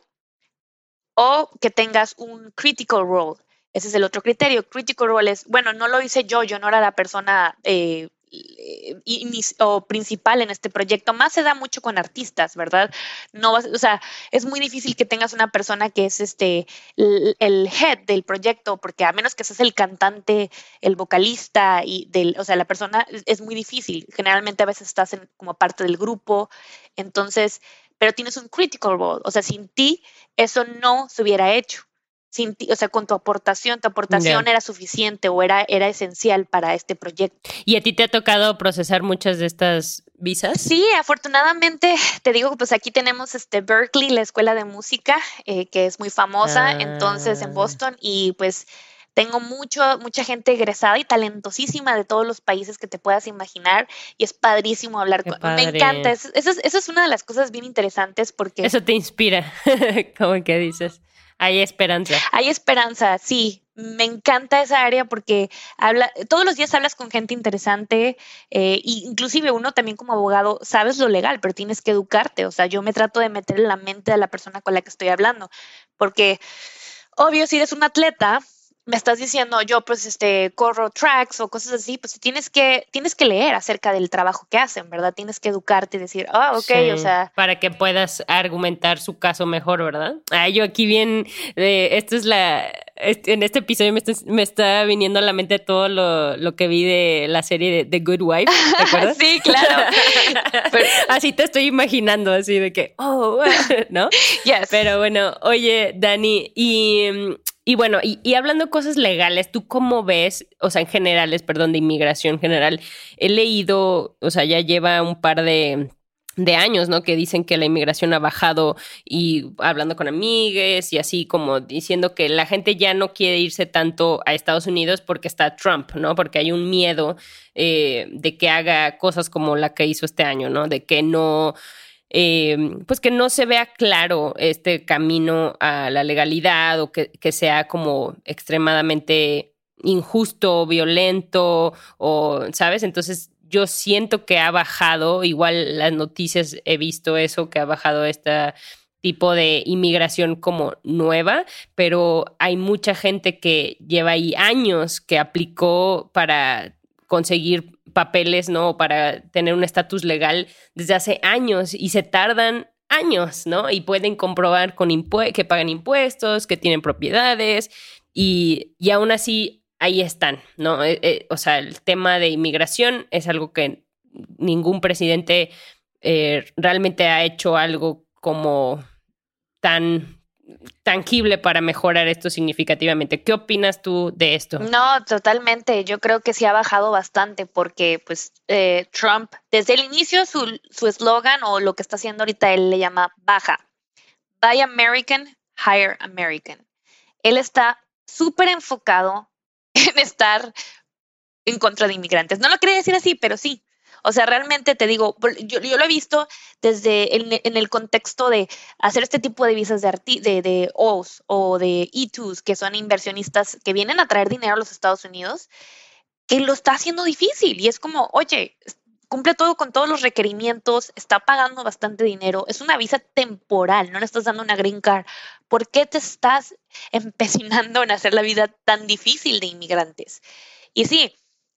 o que tengas un critical role. Ese es el otro criterio. Critical role es, bueno, no lo hice yo, yo no era la persona eh, o principal en este proyecto. Más se da mucho con artistas, ¿verdad? No, o sea, es muy difícil que tengas una persona que es este el, head del proyecto, porque a menos que seas el cantante, el vocalista y del, o sea, la persona es muy difícil. Generalmente a veces estás como parte del grupo, entonces pero tienes un critical role, o sea, sin ti eso no se hubiera hecho. Sin ti, o sea, con tu aportación, tu aportación era suficiente o era, era esencial para este proyecto. ¿Y a ti te ha tocado procesar muchas de estas visas? Sí, afortunadamente, te digo, pues aquí tenemos este Berkeley, la escuela de música, eh, que es muy famosa, entonces en ah. Boston, y pues tengo mucho, mucha gente egresada y talentosísima de todos los países que te puedas imaginar y es padrísimo hablar con Me encanta, eso, eso, es una de las cosas bien interesantes porque... Eso te inspira, [laughs] como que dices. Hay esperanza. Hay esperanza, sí. Me encanta esa área porque habla, todos los días hablas con gente interesante eh, inclusive uno también como abogado sabes lo legal, pero tienes que educarte. O sea, yo me trato de meter en la mente de la persona con la que estoy hablando porque, obvio, si eres un atleta, me estás diciendo yo pues este corro tracks o cosas así, pues tienes que tienes que leer acerca del trabajo que hacen, ¿verdad? Tienes que educarte y decir, ah, ok, o sea, para que puedas argumentar su caso mejor, ¿verdad? Ah, yo aquí bien, eh, esto es la, en este episodio me está, me está, viniendo a la mente todo lo, lo que vi de la serie de The Good Wife, ¿te [laughs] acuerdas? sí, claro. [laughs] así te estoy imaginando, así de que, oh, [laughs] ¿no? Yes. Pero bueno, oye, Dani, y y bueno, y, hablando de cosas legales, ¿tú cómo ves, o sea, en generales, perdón, de inmigración general? He leído, o sea, ya lleva un par de, de años, ¿no? Que dicen que la inmigración ha bajado y hablando con amigues y así como diciendo que la gente ya no quiere irse tanto a Estados Unidos porque está Trump, ¿no? Porque hay un miedo eh, de que haga cosas como la que hizo este año, ¿no? De que no eh, pues que no se vea claro este camino a la legalidad o que, sea como extremadamente injusto, violento o, ¿sabes? Entonces yo siento que ha bajado, igual las noticias he visto eso, que ha bajado este tipo de inmigración como nueva, pero hay mucha gente que lleva ahí años que aplicó para conseguir papeles, ¿no? Para tener un estatus legal desde hace años y se tardan años, ¿no? Y pueden comprobar con que pagan impuestos, que tienen propiedades y, y aún así ahí están, ¿no? Eh, eh, o sea, el tema de inmigración es algo que ningún presidente eh, realmente ha hecho algo como tan tangible para mejorar esto significativamente. ¿Qué opinas tú de esto? No, totalmente. Yo creo que sí ha bajado bastante porque pues Trump, desde el inicio su eslogan o lo que está haciendo ahorita él le llama baja. Buy American, hire American. Él está súper enfocado en estar en contra de inmigrantes. No lo quería decir así, pero sí. O sea, realmente te digo, yo, lo he visto desde en, el contexto de hacer este tipo de visas de, de, de OS o de E2s, que son inversionistas que vienen a traer dinero a los Estados Unidos, que lo está haciendo difícil. Y es como, oye, cumple todo con todos los requerimientos, está pagando bastante dinero, es una visa temporal, no le estás dando una green card. ¿Por qué te estás [laughs] empecinando en hacer la vida tan difícil de inmigrantes? Y sí,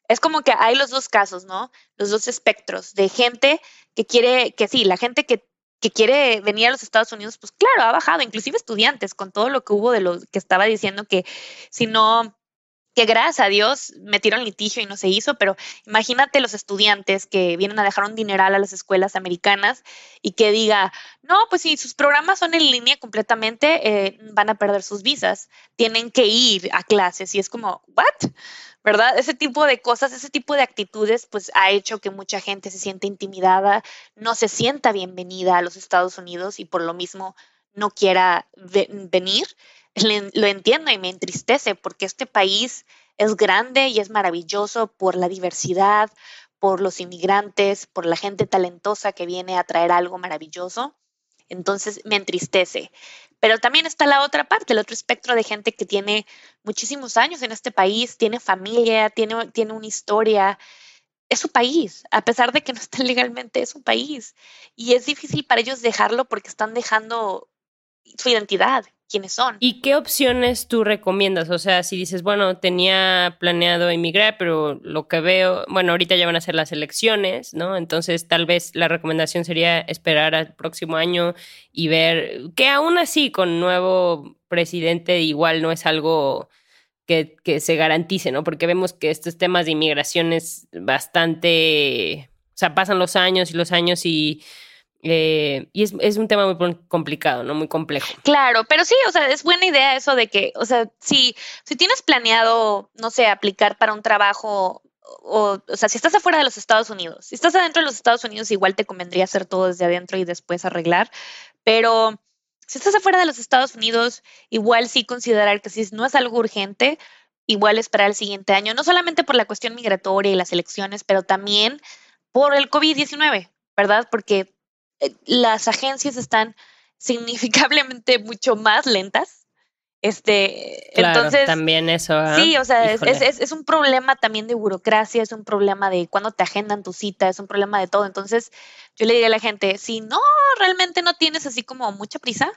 es como que hay los dos casos, ¿no? Los dos espectros de gente que quiere, que sí, la gente que, que quiere venir a los Estados Unidos, pues claro, ha bajado, inclusive estudiantes, con todo lo que hubo de lo que estaba diciendo que si no que gracias a Dios metieron litigio y no se hizo, pero imagínate los estudiantes que vienen a dejar un dineral a las escuelas americanas y que diga, no, pues si sus programas son en línea completamente, eh, van a perder sus visas, tienen que ir a clases y es como, ¿what? ¿Verdad? Ese tipo de cosas, ese tipo de actitudes, pues ha hecho que mucha gente se sienta intimidada, no se sienta bienvenida a los Estados Unidos y por lo mismo no quiera venir lo entiendo y me entristece porque este país es grande y es maravilloso por la diversidad, por los inmigrantes, por la gente talentosa que viene a traer algo maravilloso. Entonces me entristece. Pero también está la otra parte, el otro espectro de gente que tiene muchísimos años en este país, tiene familia, tiene, tiene una historia. Es su país, a pesar de que no estén [laughs] legalmente, es su país. Y es difícil para ellos dejarlo porque están dejando su identidad, quiénes son. ¿Y qué opciones tú recomiendas? O sea, si dices, bueno, tenía planeado emigrar, pero lo que veo, bueno, ahorita ya van a ser las elecciones, ¿no? Entonces, tal vez la recomendación sería esperar al próximo año y ver que aún así con nuevo presidente igual no es algo que, que se garantice, ¿no? Porque vemos que estos temas de inmigración es bastante, o sea, pasan los años y los años y eh, y es, un tema muy complicado, ¿no? Muy complejo. Claro, pero sí, o sea, es buena idea eso de que, o sea, si, si tienes planeado, no sé, aplicar para un trabajo, o, o sea, si estás afuera de los Estados Unidos, si estás adentro de los Estados Unidos, igual te convendría hacer todo desde adentro y después arreglar, pero si estás afuera de los Estados Unidos, igual sí considerar que si no es algo urgente, igual esperar el siguiente año, no solamente por la cuestión migratoria y las elecciones, pero también por el COVID-19, ¿verdad? Porque las agencias están significativamente [laughs] mucho más lentas. Este, entonces. También eso. ¿ah? Sí, o sea, es, es, un problema también de burocracia, es un problema de cuándo te agendan tu cita, es un problema de todo. Entonces, yo le diría a la gente, si no realmente no tienes así como mucha prisa,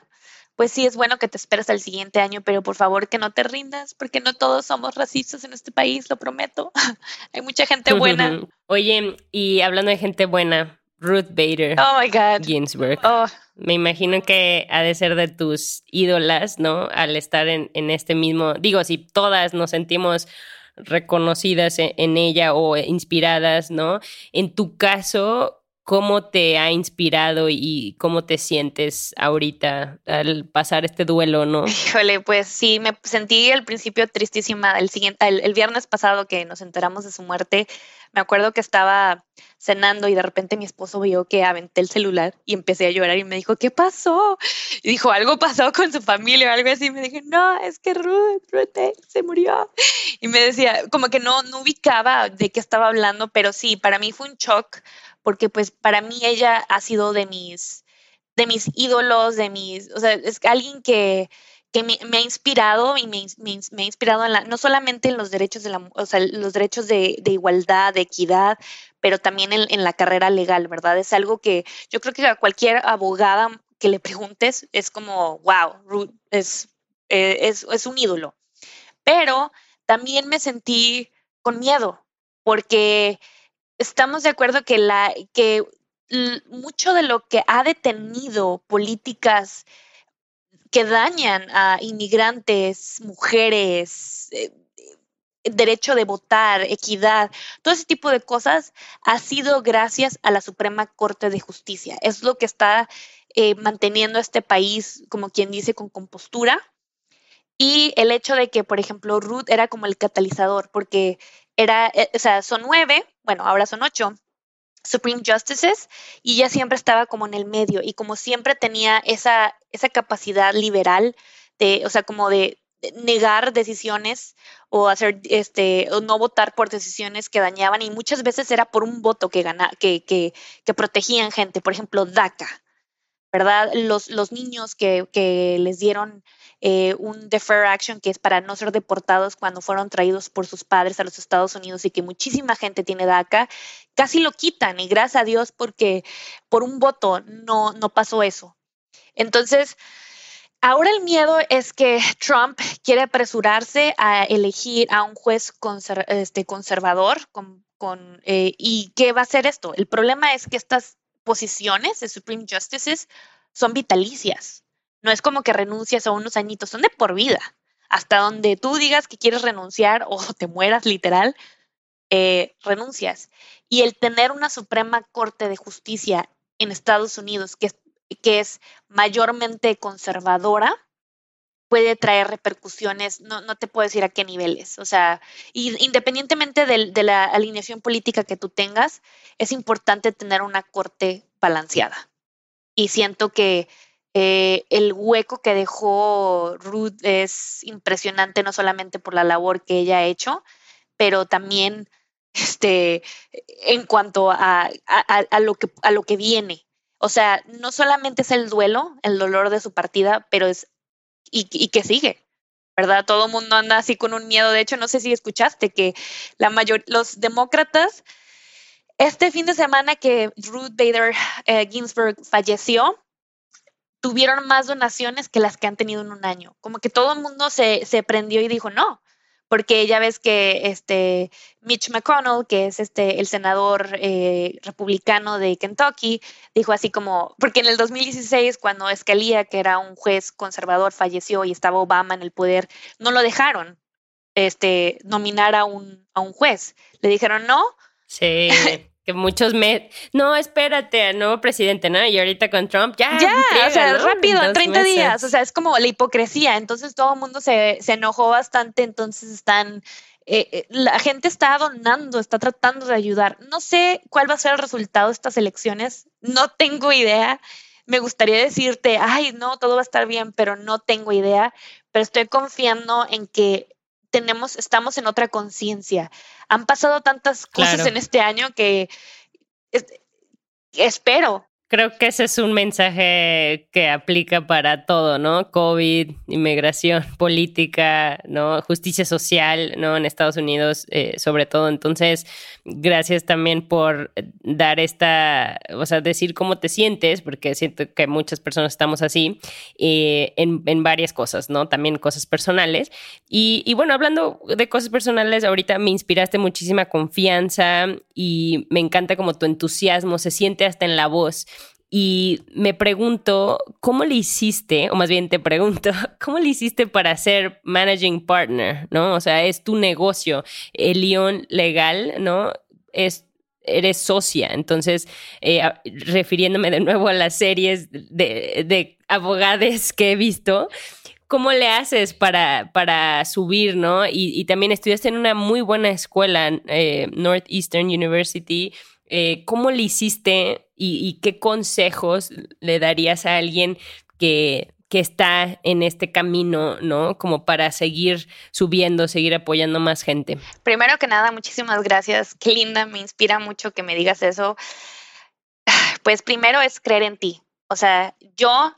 pues sí es bueno que te esperes al siguiente año, pero por favor que no te rindas, porque no todos somos racistas en este país, lo prometo. [laughs] Hay mucha gente buena. [laughs] Oye, y hablando de gente buena, Ruth Bader oh my God. Ginsburg. Oh, Me imagino que ha de ser de tus ídolas, ¿no? Al estar en, en este mismo, digo, si todas nos sentimos reconocidas en, en ella o inspiradas, ¿no? En tu caso, ¿cómo te ha inspirado y cómo te sientes ahorita al pasar este duelo, ¿no? híjole, pues sí, me sentí al principio tristísima. El, siguiente, el, el viernes pasado que nos enteramos de su muerte, me acuerdo que estaba cenando y de repente mi esposo vio que aventé el celular y empecé a llorar y me dijo, ¿qué pasó? Y dijo, algo pasó con su familia o algo así. Y me dije, no, es que Ruth, Ruth eh, se murió. Y me decía, como que no, no ubicaba de qué estaba hablando, pero sí, para mí fue un shock porque pues para mí ella ha sido de mis, de mis ídolos, de mis, o sea, es alguien que, que me, me ha inspirado y me, me, me, ha inspirado en la, no solamente en los derechos de la, o sea, los derechos de, de igualdad, de equidad, pero también en, en, la carrera legal, ¿verdad? Es algo que yo creo que a cualquier abogada que le preguntes es como, wow, es, eh, es, es un ídolo. Pero también me sentí con miedo, porque estamos de acuerdo que, que mucho de lo que ha detenido políticas que dañan a inmigrantes, mujeres, eh, derecho de votar, equidad, todo ese tipo de cosas ha sido gracias a la Suprema Corte de Justicia. Es lo que está eh, manteniendo a este país, como quien dice, con compostura. Y el hecho de que, por ejemplo, Ruth era como el catalizador, porque era, eh, o sea, son nueve, bueno, ahora son ocho Supreme Justices y ella siempre estaba como en el medio y como siempre tenía esa, esa capacidad liberal de, o sea, como de, negar decisiones o hacer este o no votar por decisiones que dañaban y muchas veces era por un voto que gana, que, que, que protegían gente, por ejemplo, DACA, ¿verdad? Los, los niños que, que les dieron eh, un defer action que es para no ser deportados cuando fueron traídos por sus padres a los Estados Unidos y que muchísima gente tiene DACA, casi lo quitan y gracias a Dios porque por un voto no, no pasó eso. Entonces, ahora el miedo es que Trump quiere apresurarse a elegir a un juez este, conservador con, con, eh, y ¿qué va a hacer esto? El problema es que estas posiciones de Supreme Justices son vitalicias no es como que renuncias a unos añitos, son de por vida. Hasta donde tú digas que quieres renunciar o [laughs] te mueras literal, eh, renuncias. Y el tener una Suprema Corte de Justicia en Estados Unidos que es, que es mayormente conservadora, puede traer repercusiones, no, no, te puedo decir a qué niveles. O sea, independientemente de, de la alineación política que tú tengas, es importante tener una corte balanceada. Y siento que eh, el hueco que dejó Ruth es impresionante, no solamente por la labor que ella ha hecho, pero también [laughs] este, en cuanto a, a, lo que, a lo que viene. O sea, no solamente es el duelo, el dolor de su partida, pero es y, y que sigue, ¿verdad? Todo el mundo anda así con un miedo. De hecho, no sé si escuchaste que la mayor, los demócratas, este fin de semana que Ruth Bader eh, Ginsburg falleció, tuvieron más donaciones que las que han tenido en un año. Como que todo el mundo se, se prendió y dijo no, porque ya ves que este Mitch McConnell, que es este el senador eh, republicano de Kentucky, dijo así como, porque en el 2016 cuando Scalia, que era un juez conservador, falleció y estaba Obama en el poder, no lo dejaron este nominar a un a un juez. Le dijeron no. Sí. [laughs] que muchos me... No, espérate, nuevo presidente, ¿no? Y ahorita con Trump, ya. Ya, o sea, ¿no? rápido, en 30 meses. días. O sea, es como la hipocresía. Entonces todo el mundo se, se enojó bastante, entonces están... Eh, eh, la gente está donando, está tratando de ayudar. No sé cuál va a ser el resultado de estas elecciones, no tengo idea. Me gustaría decirte, ay, no, todo va a estar bien, pero no tengo idea. Pero estoy confiando en que tenemos, estamos en otra conciencia. Han pasado tantas cosas claro. en este año que es, espero creo que ese es un mensaje que aplica para todo, ¿no? COVID, inmigración, [laughs] política, ¿no? Justicia social, ¿no? En Estados Unidos, eh, sobre todo. Entonces, gracias también por dar esta, o sea, decir cómo te sientes, porque siento que muchas personas estamos así, eh, en, en, varias cosas, ¿no? También cosas personales. Y, y bueno, hablando de cosas personales, ahorita me inspiraste muchísima confianza y me encanta como tu entusiasmo se siente hasta en la voz. Y me pregunto, ¿cómo le hiciste? O más bien te pregunto, [laughs] ¿cómo le hiciste para ser managing partner? ¿No? O sea, es tu negocio. El León Legal, ¿no? Es eres socia. Entonces, eh, refiriéndome de nuevo a las series de, de que he visto, ¿cómo le haces para, para subir, no? Y, también estudiaste en una muy buena escuela, eh, Northeastern University. Eh, ¿Cómo le hiciste y, qué consejos le darías a alguien que, que está en este camino, ¿no? Como para seguir subiendo, seguir apoyando más gente. Primero que nada, muchísimas gracias. Qué linda, me inspira mucho que me digas eso. Pues primero es creer en ti. O sea, yo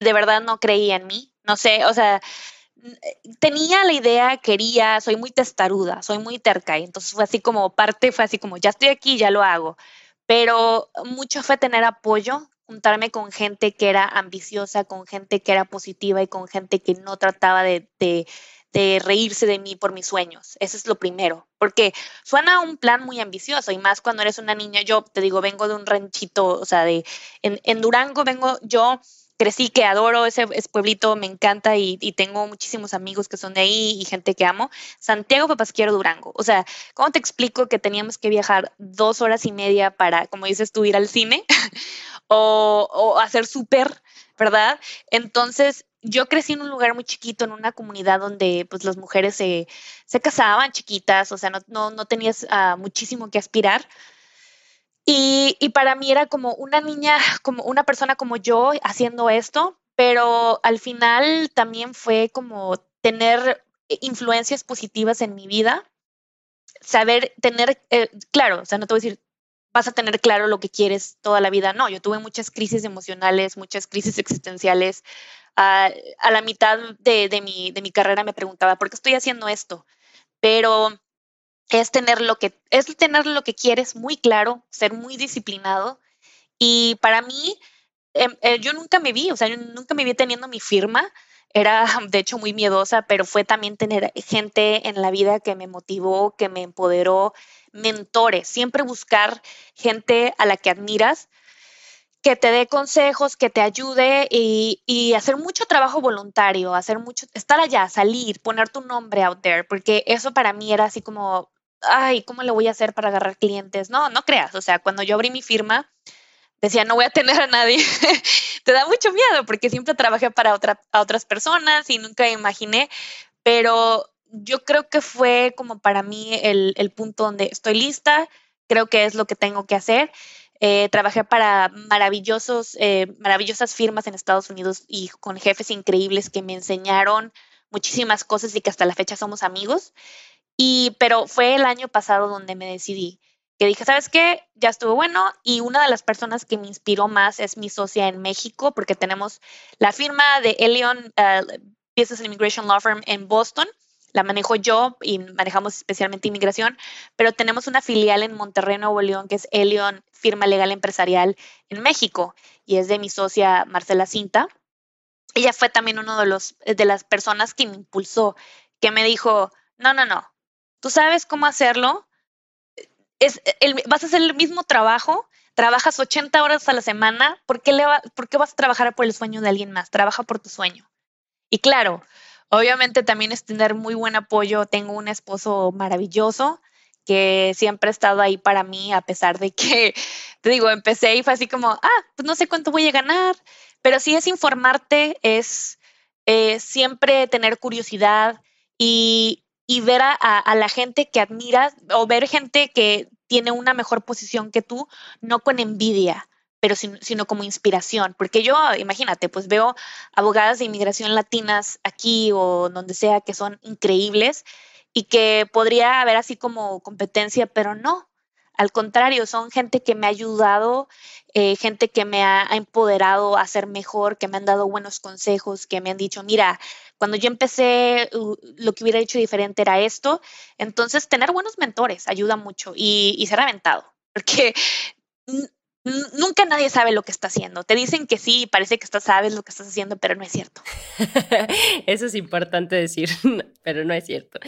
de verdad no creía en mí. No sé, o sea, tenía la idea, quería, soy muy testaruda, soy muy terca. Y entonces fue así como parte, fue así como, ya estoy aquí, ya lo hago pero mucho fue tener apoyo, juntarme con gente que era ambiciosa, con gente que era positiva y con gente que no trataba de, reírse de mí por mis sueños. Eso es lo primero, porque suena un plan muy ambicioso y más cuando eres una niña. Yo te digo, vengo de un ranchito, o sea, de en Durango vengo yo crecí, que adoro ese, pueblito, me encanta y, tengo muchísimos amigos que son de ahí y gente que amo. Santiago Papasquiero Durango. O sea, ¿cómo te explico que teníamos que viajar dos horas y media para, como dices tú, ir al cine [laughs] o, hacer súper, ¿verdad? Entonces, yo crecí en un lugar muy chiquito, en una comunidad donde pues las mujeres se, casaban chiquitas, o sea, no, no, tenías ah, muchísimo que aspirar. Y, para mí era como una niña, como una persona como yo haciendo esto, pero al final también fue como tener influencias positivas en mi vida, saber tener, eh, claro, o sea, no te voy a decir, vas a tener claro lo que quieres toda la vida, no, yo tuve muchas crisis emocionales, muchas crisis existenciales. a la mitad de, de, mi, de mi carrera me preguntaba, ¿por qué estoy haciendo esto? Pero es tener lo que es tener lo que quieres muy claro, ser muy disciplinado y para mí em, eh, yo nunca me vi, o sea, yo nunca me vi teniendo mi firma. Era [laughs] de hecho muy miedosa, pero fue también tener gente en la vida que me motivó, que me empoderó, mentores, siempre buscar gente a la que admiras, que te dé consejos, que te ayude y, y, hacer mucho trabajo voluntario, hacer mucho, estar allá, salir, poner tu nombre out there, porque eso para mí era así como ay, ¿cómo le voy a hacer para agarrar clientes? No, no creas, o sea, cuando yo abrí mi firma, decía, no voy a tener a nadie. [laughs] Te da mucho miedo porque siempre trabajé para otras personas y nunca imaginé, pero yo creo que fue como para mí el, el punto donde estoy lista, creo que es lo que tengo que hacer. Eh, trabajé para maravillosos, eh, maravillosas firmas en Estados Unidos y con jefes increíbles que me enseñaron muchísimas cosas y que hasta la fecha somos amigos. Y, pero fue el año pasado donde me decidí, que dije, ¿sabes qué? Ya estuvo bueno. Y una de las personas que me inspiró más es mi socia en México, porque tenemos la firma de Elion uh, Business and Immigration Law Firm en Boston. La manejo yo y manejamos especialmente inmigración, pero tenemos una filial en Monterrey, Nuevo León, que es Elion Firma Legal Empresarial en México, y es de mi socia Marcela Cinta. Ella fue también uno de de las personas que me impulsó, que me dijo, no, no, no, tú sabes cómo hacerlo, es el, vas a hacer el mismo trabajo, trabajas 80 horas a la semana, ¿por qué, le ¿por qué vas a trabajar por el sueño de alguien más? Trabaja por tu sueño. Y claro, obviamente también es tener muy buen apoyo. Tengo un esposo maravilloso que siempre ha estado ahí para mí, a pesar de que, [laughs] te digo, empecé y fue así como, ah, pues no sé cuánto voy a ganar, pero sí es informarte, es eh, siempre tener curiosidad y, y ver a, la gente que admiras o ver gente que tiene una mejor posición que tú, no con envidia, pero sino, como inspiración. Porque yo, imagínate, pues veo abogadas de inmigración latinas aquí o donde sea que son increíbles y que podría haber así como competencia, pero no. Al contrario, son gente que me ha ayudado, eh, gente que me ha, empoderado a ser mejor, que me han dado buenos consejos, que me han dicho, mira, cuando yo empecé, lo que hubiera hecho diferente era esto. Entonces, tener buenos mentores ayuda mucho y, y ser aventado, porque nunca nadie sabe lo que está haciendo. Te dicen que sí, parece que estás, sabes lo que estás haciendo, pero no es cierto. [laughs] Eso es importante decir, [laughs] pero no es cierto.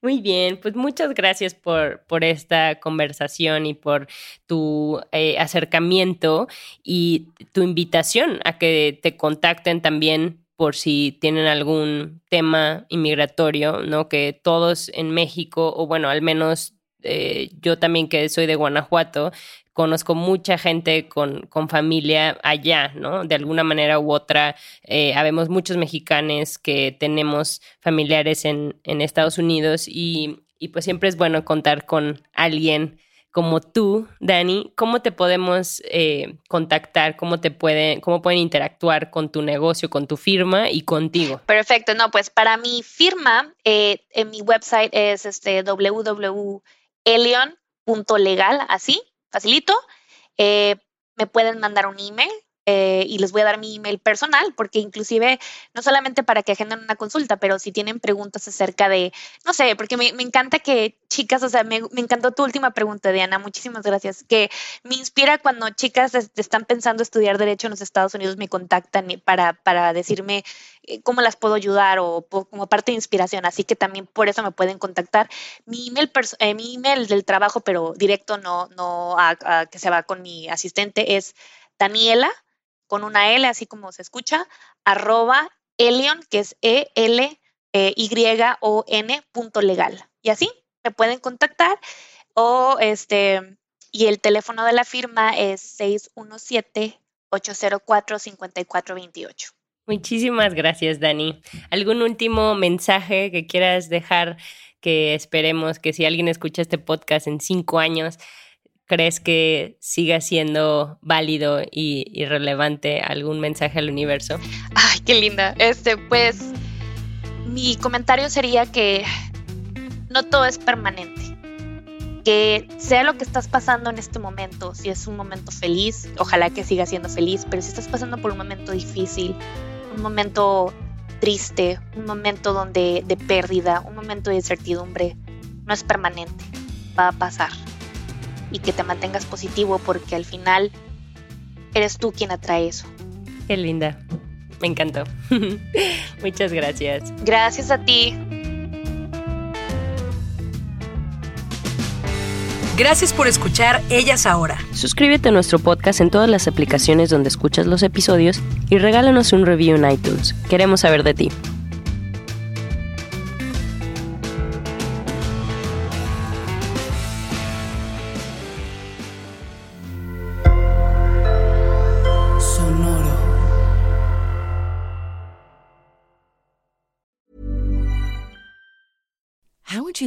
Muy bien, pues muchas gracias por, por esta conversación y por tu eh, acercamiento y tu invitación a que te contacten también por si tienen algún tema inmigratorio, ¿no? Que todos en México, o bueno, al menos eh, yo también que soy de Guanajuato, conozco mucha gente con, con, familia allá, ¿no? De alguna manera u otra, eh, habemos muchos mexicanos que tenemos familiares en, en Estados Unidos y, y, pues siempre es bueno contar con alguien como tú, Dani. ¿Cómo te podemos eh, contactar? ¿Cómo te pueden, cómo pueden interactuar con tu negocio, con tu firma y contigo? Perfecto, no, pues para mi firma, eh, en mi website es este www.elion.legal, así, facilito. Eh, me pueden mandar un email eh, y les voy a dar mi email personal, porque inclusive no solamente para que agenden una consulta, pero si tienen preguntas acerca de, no sé, porque me, encanta que chicas, o sea, me, encantó tu última pregunta, Diana, muchísimas gracias, que me inspira cuando chicas están pensando estudiar derecho en los Estados Unidos, me contactan para, para decirme eh, cómo las puedo ayudar o como parte de inspiración, así que también por eso me pueden contactar. Mi email, eh, mi email del trabajo, pero directo, no, no que se va con mi asistente, es Daniela con una L, así como se escucha, arroba Elion, que es E-L-Y-O-N punto legal. Y así me pueden contactar o este, y el teléfono de la firma es 617-804-5428. Muchísimas gracias, Dani. ¿Algún último mensaje que quieras dejar que esperemos que si alguien escucha este podcast en cinco años crees que siga siendo válido y, relevante algún mensaje al universo? Ay, qué linda. Este, pues, mi comentario sería que no todo es permanente. Que sea lo que estás pasando en este momento, si es un momento feliz, ojalá que siga siendo feliz, pero si estás pasando por un momento difícil, un momento triste, un momento donde de pérdida, un momento de incertidumbre, no es permanente, va a pasar y que te mantengas positivo porque al final eres tú quien atrae eso. Qué linda. Me encantó. [laughs] Muchas gracias. Gracias a ti. Gracias por escuchar Ellas Ahora. Suscríbete a nuestro podcast en todas las aplicaciones donde escuchas los episodios y regálanos un review en iTunes. Queremos saber de ti.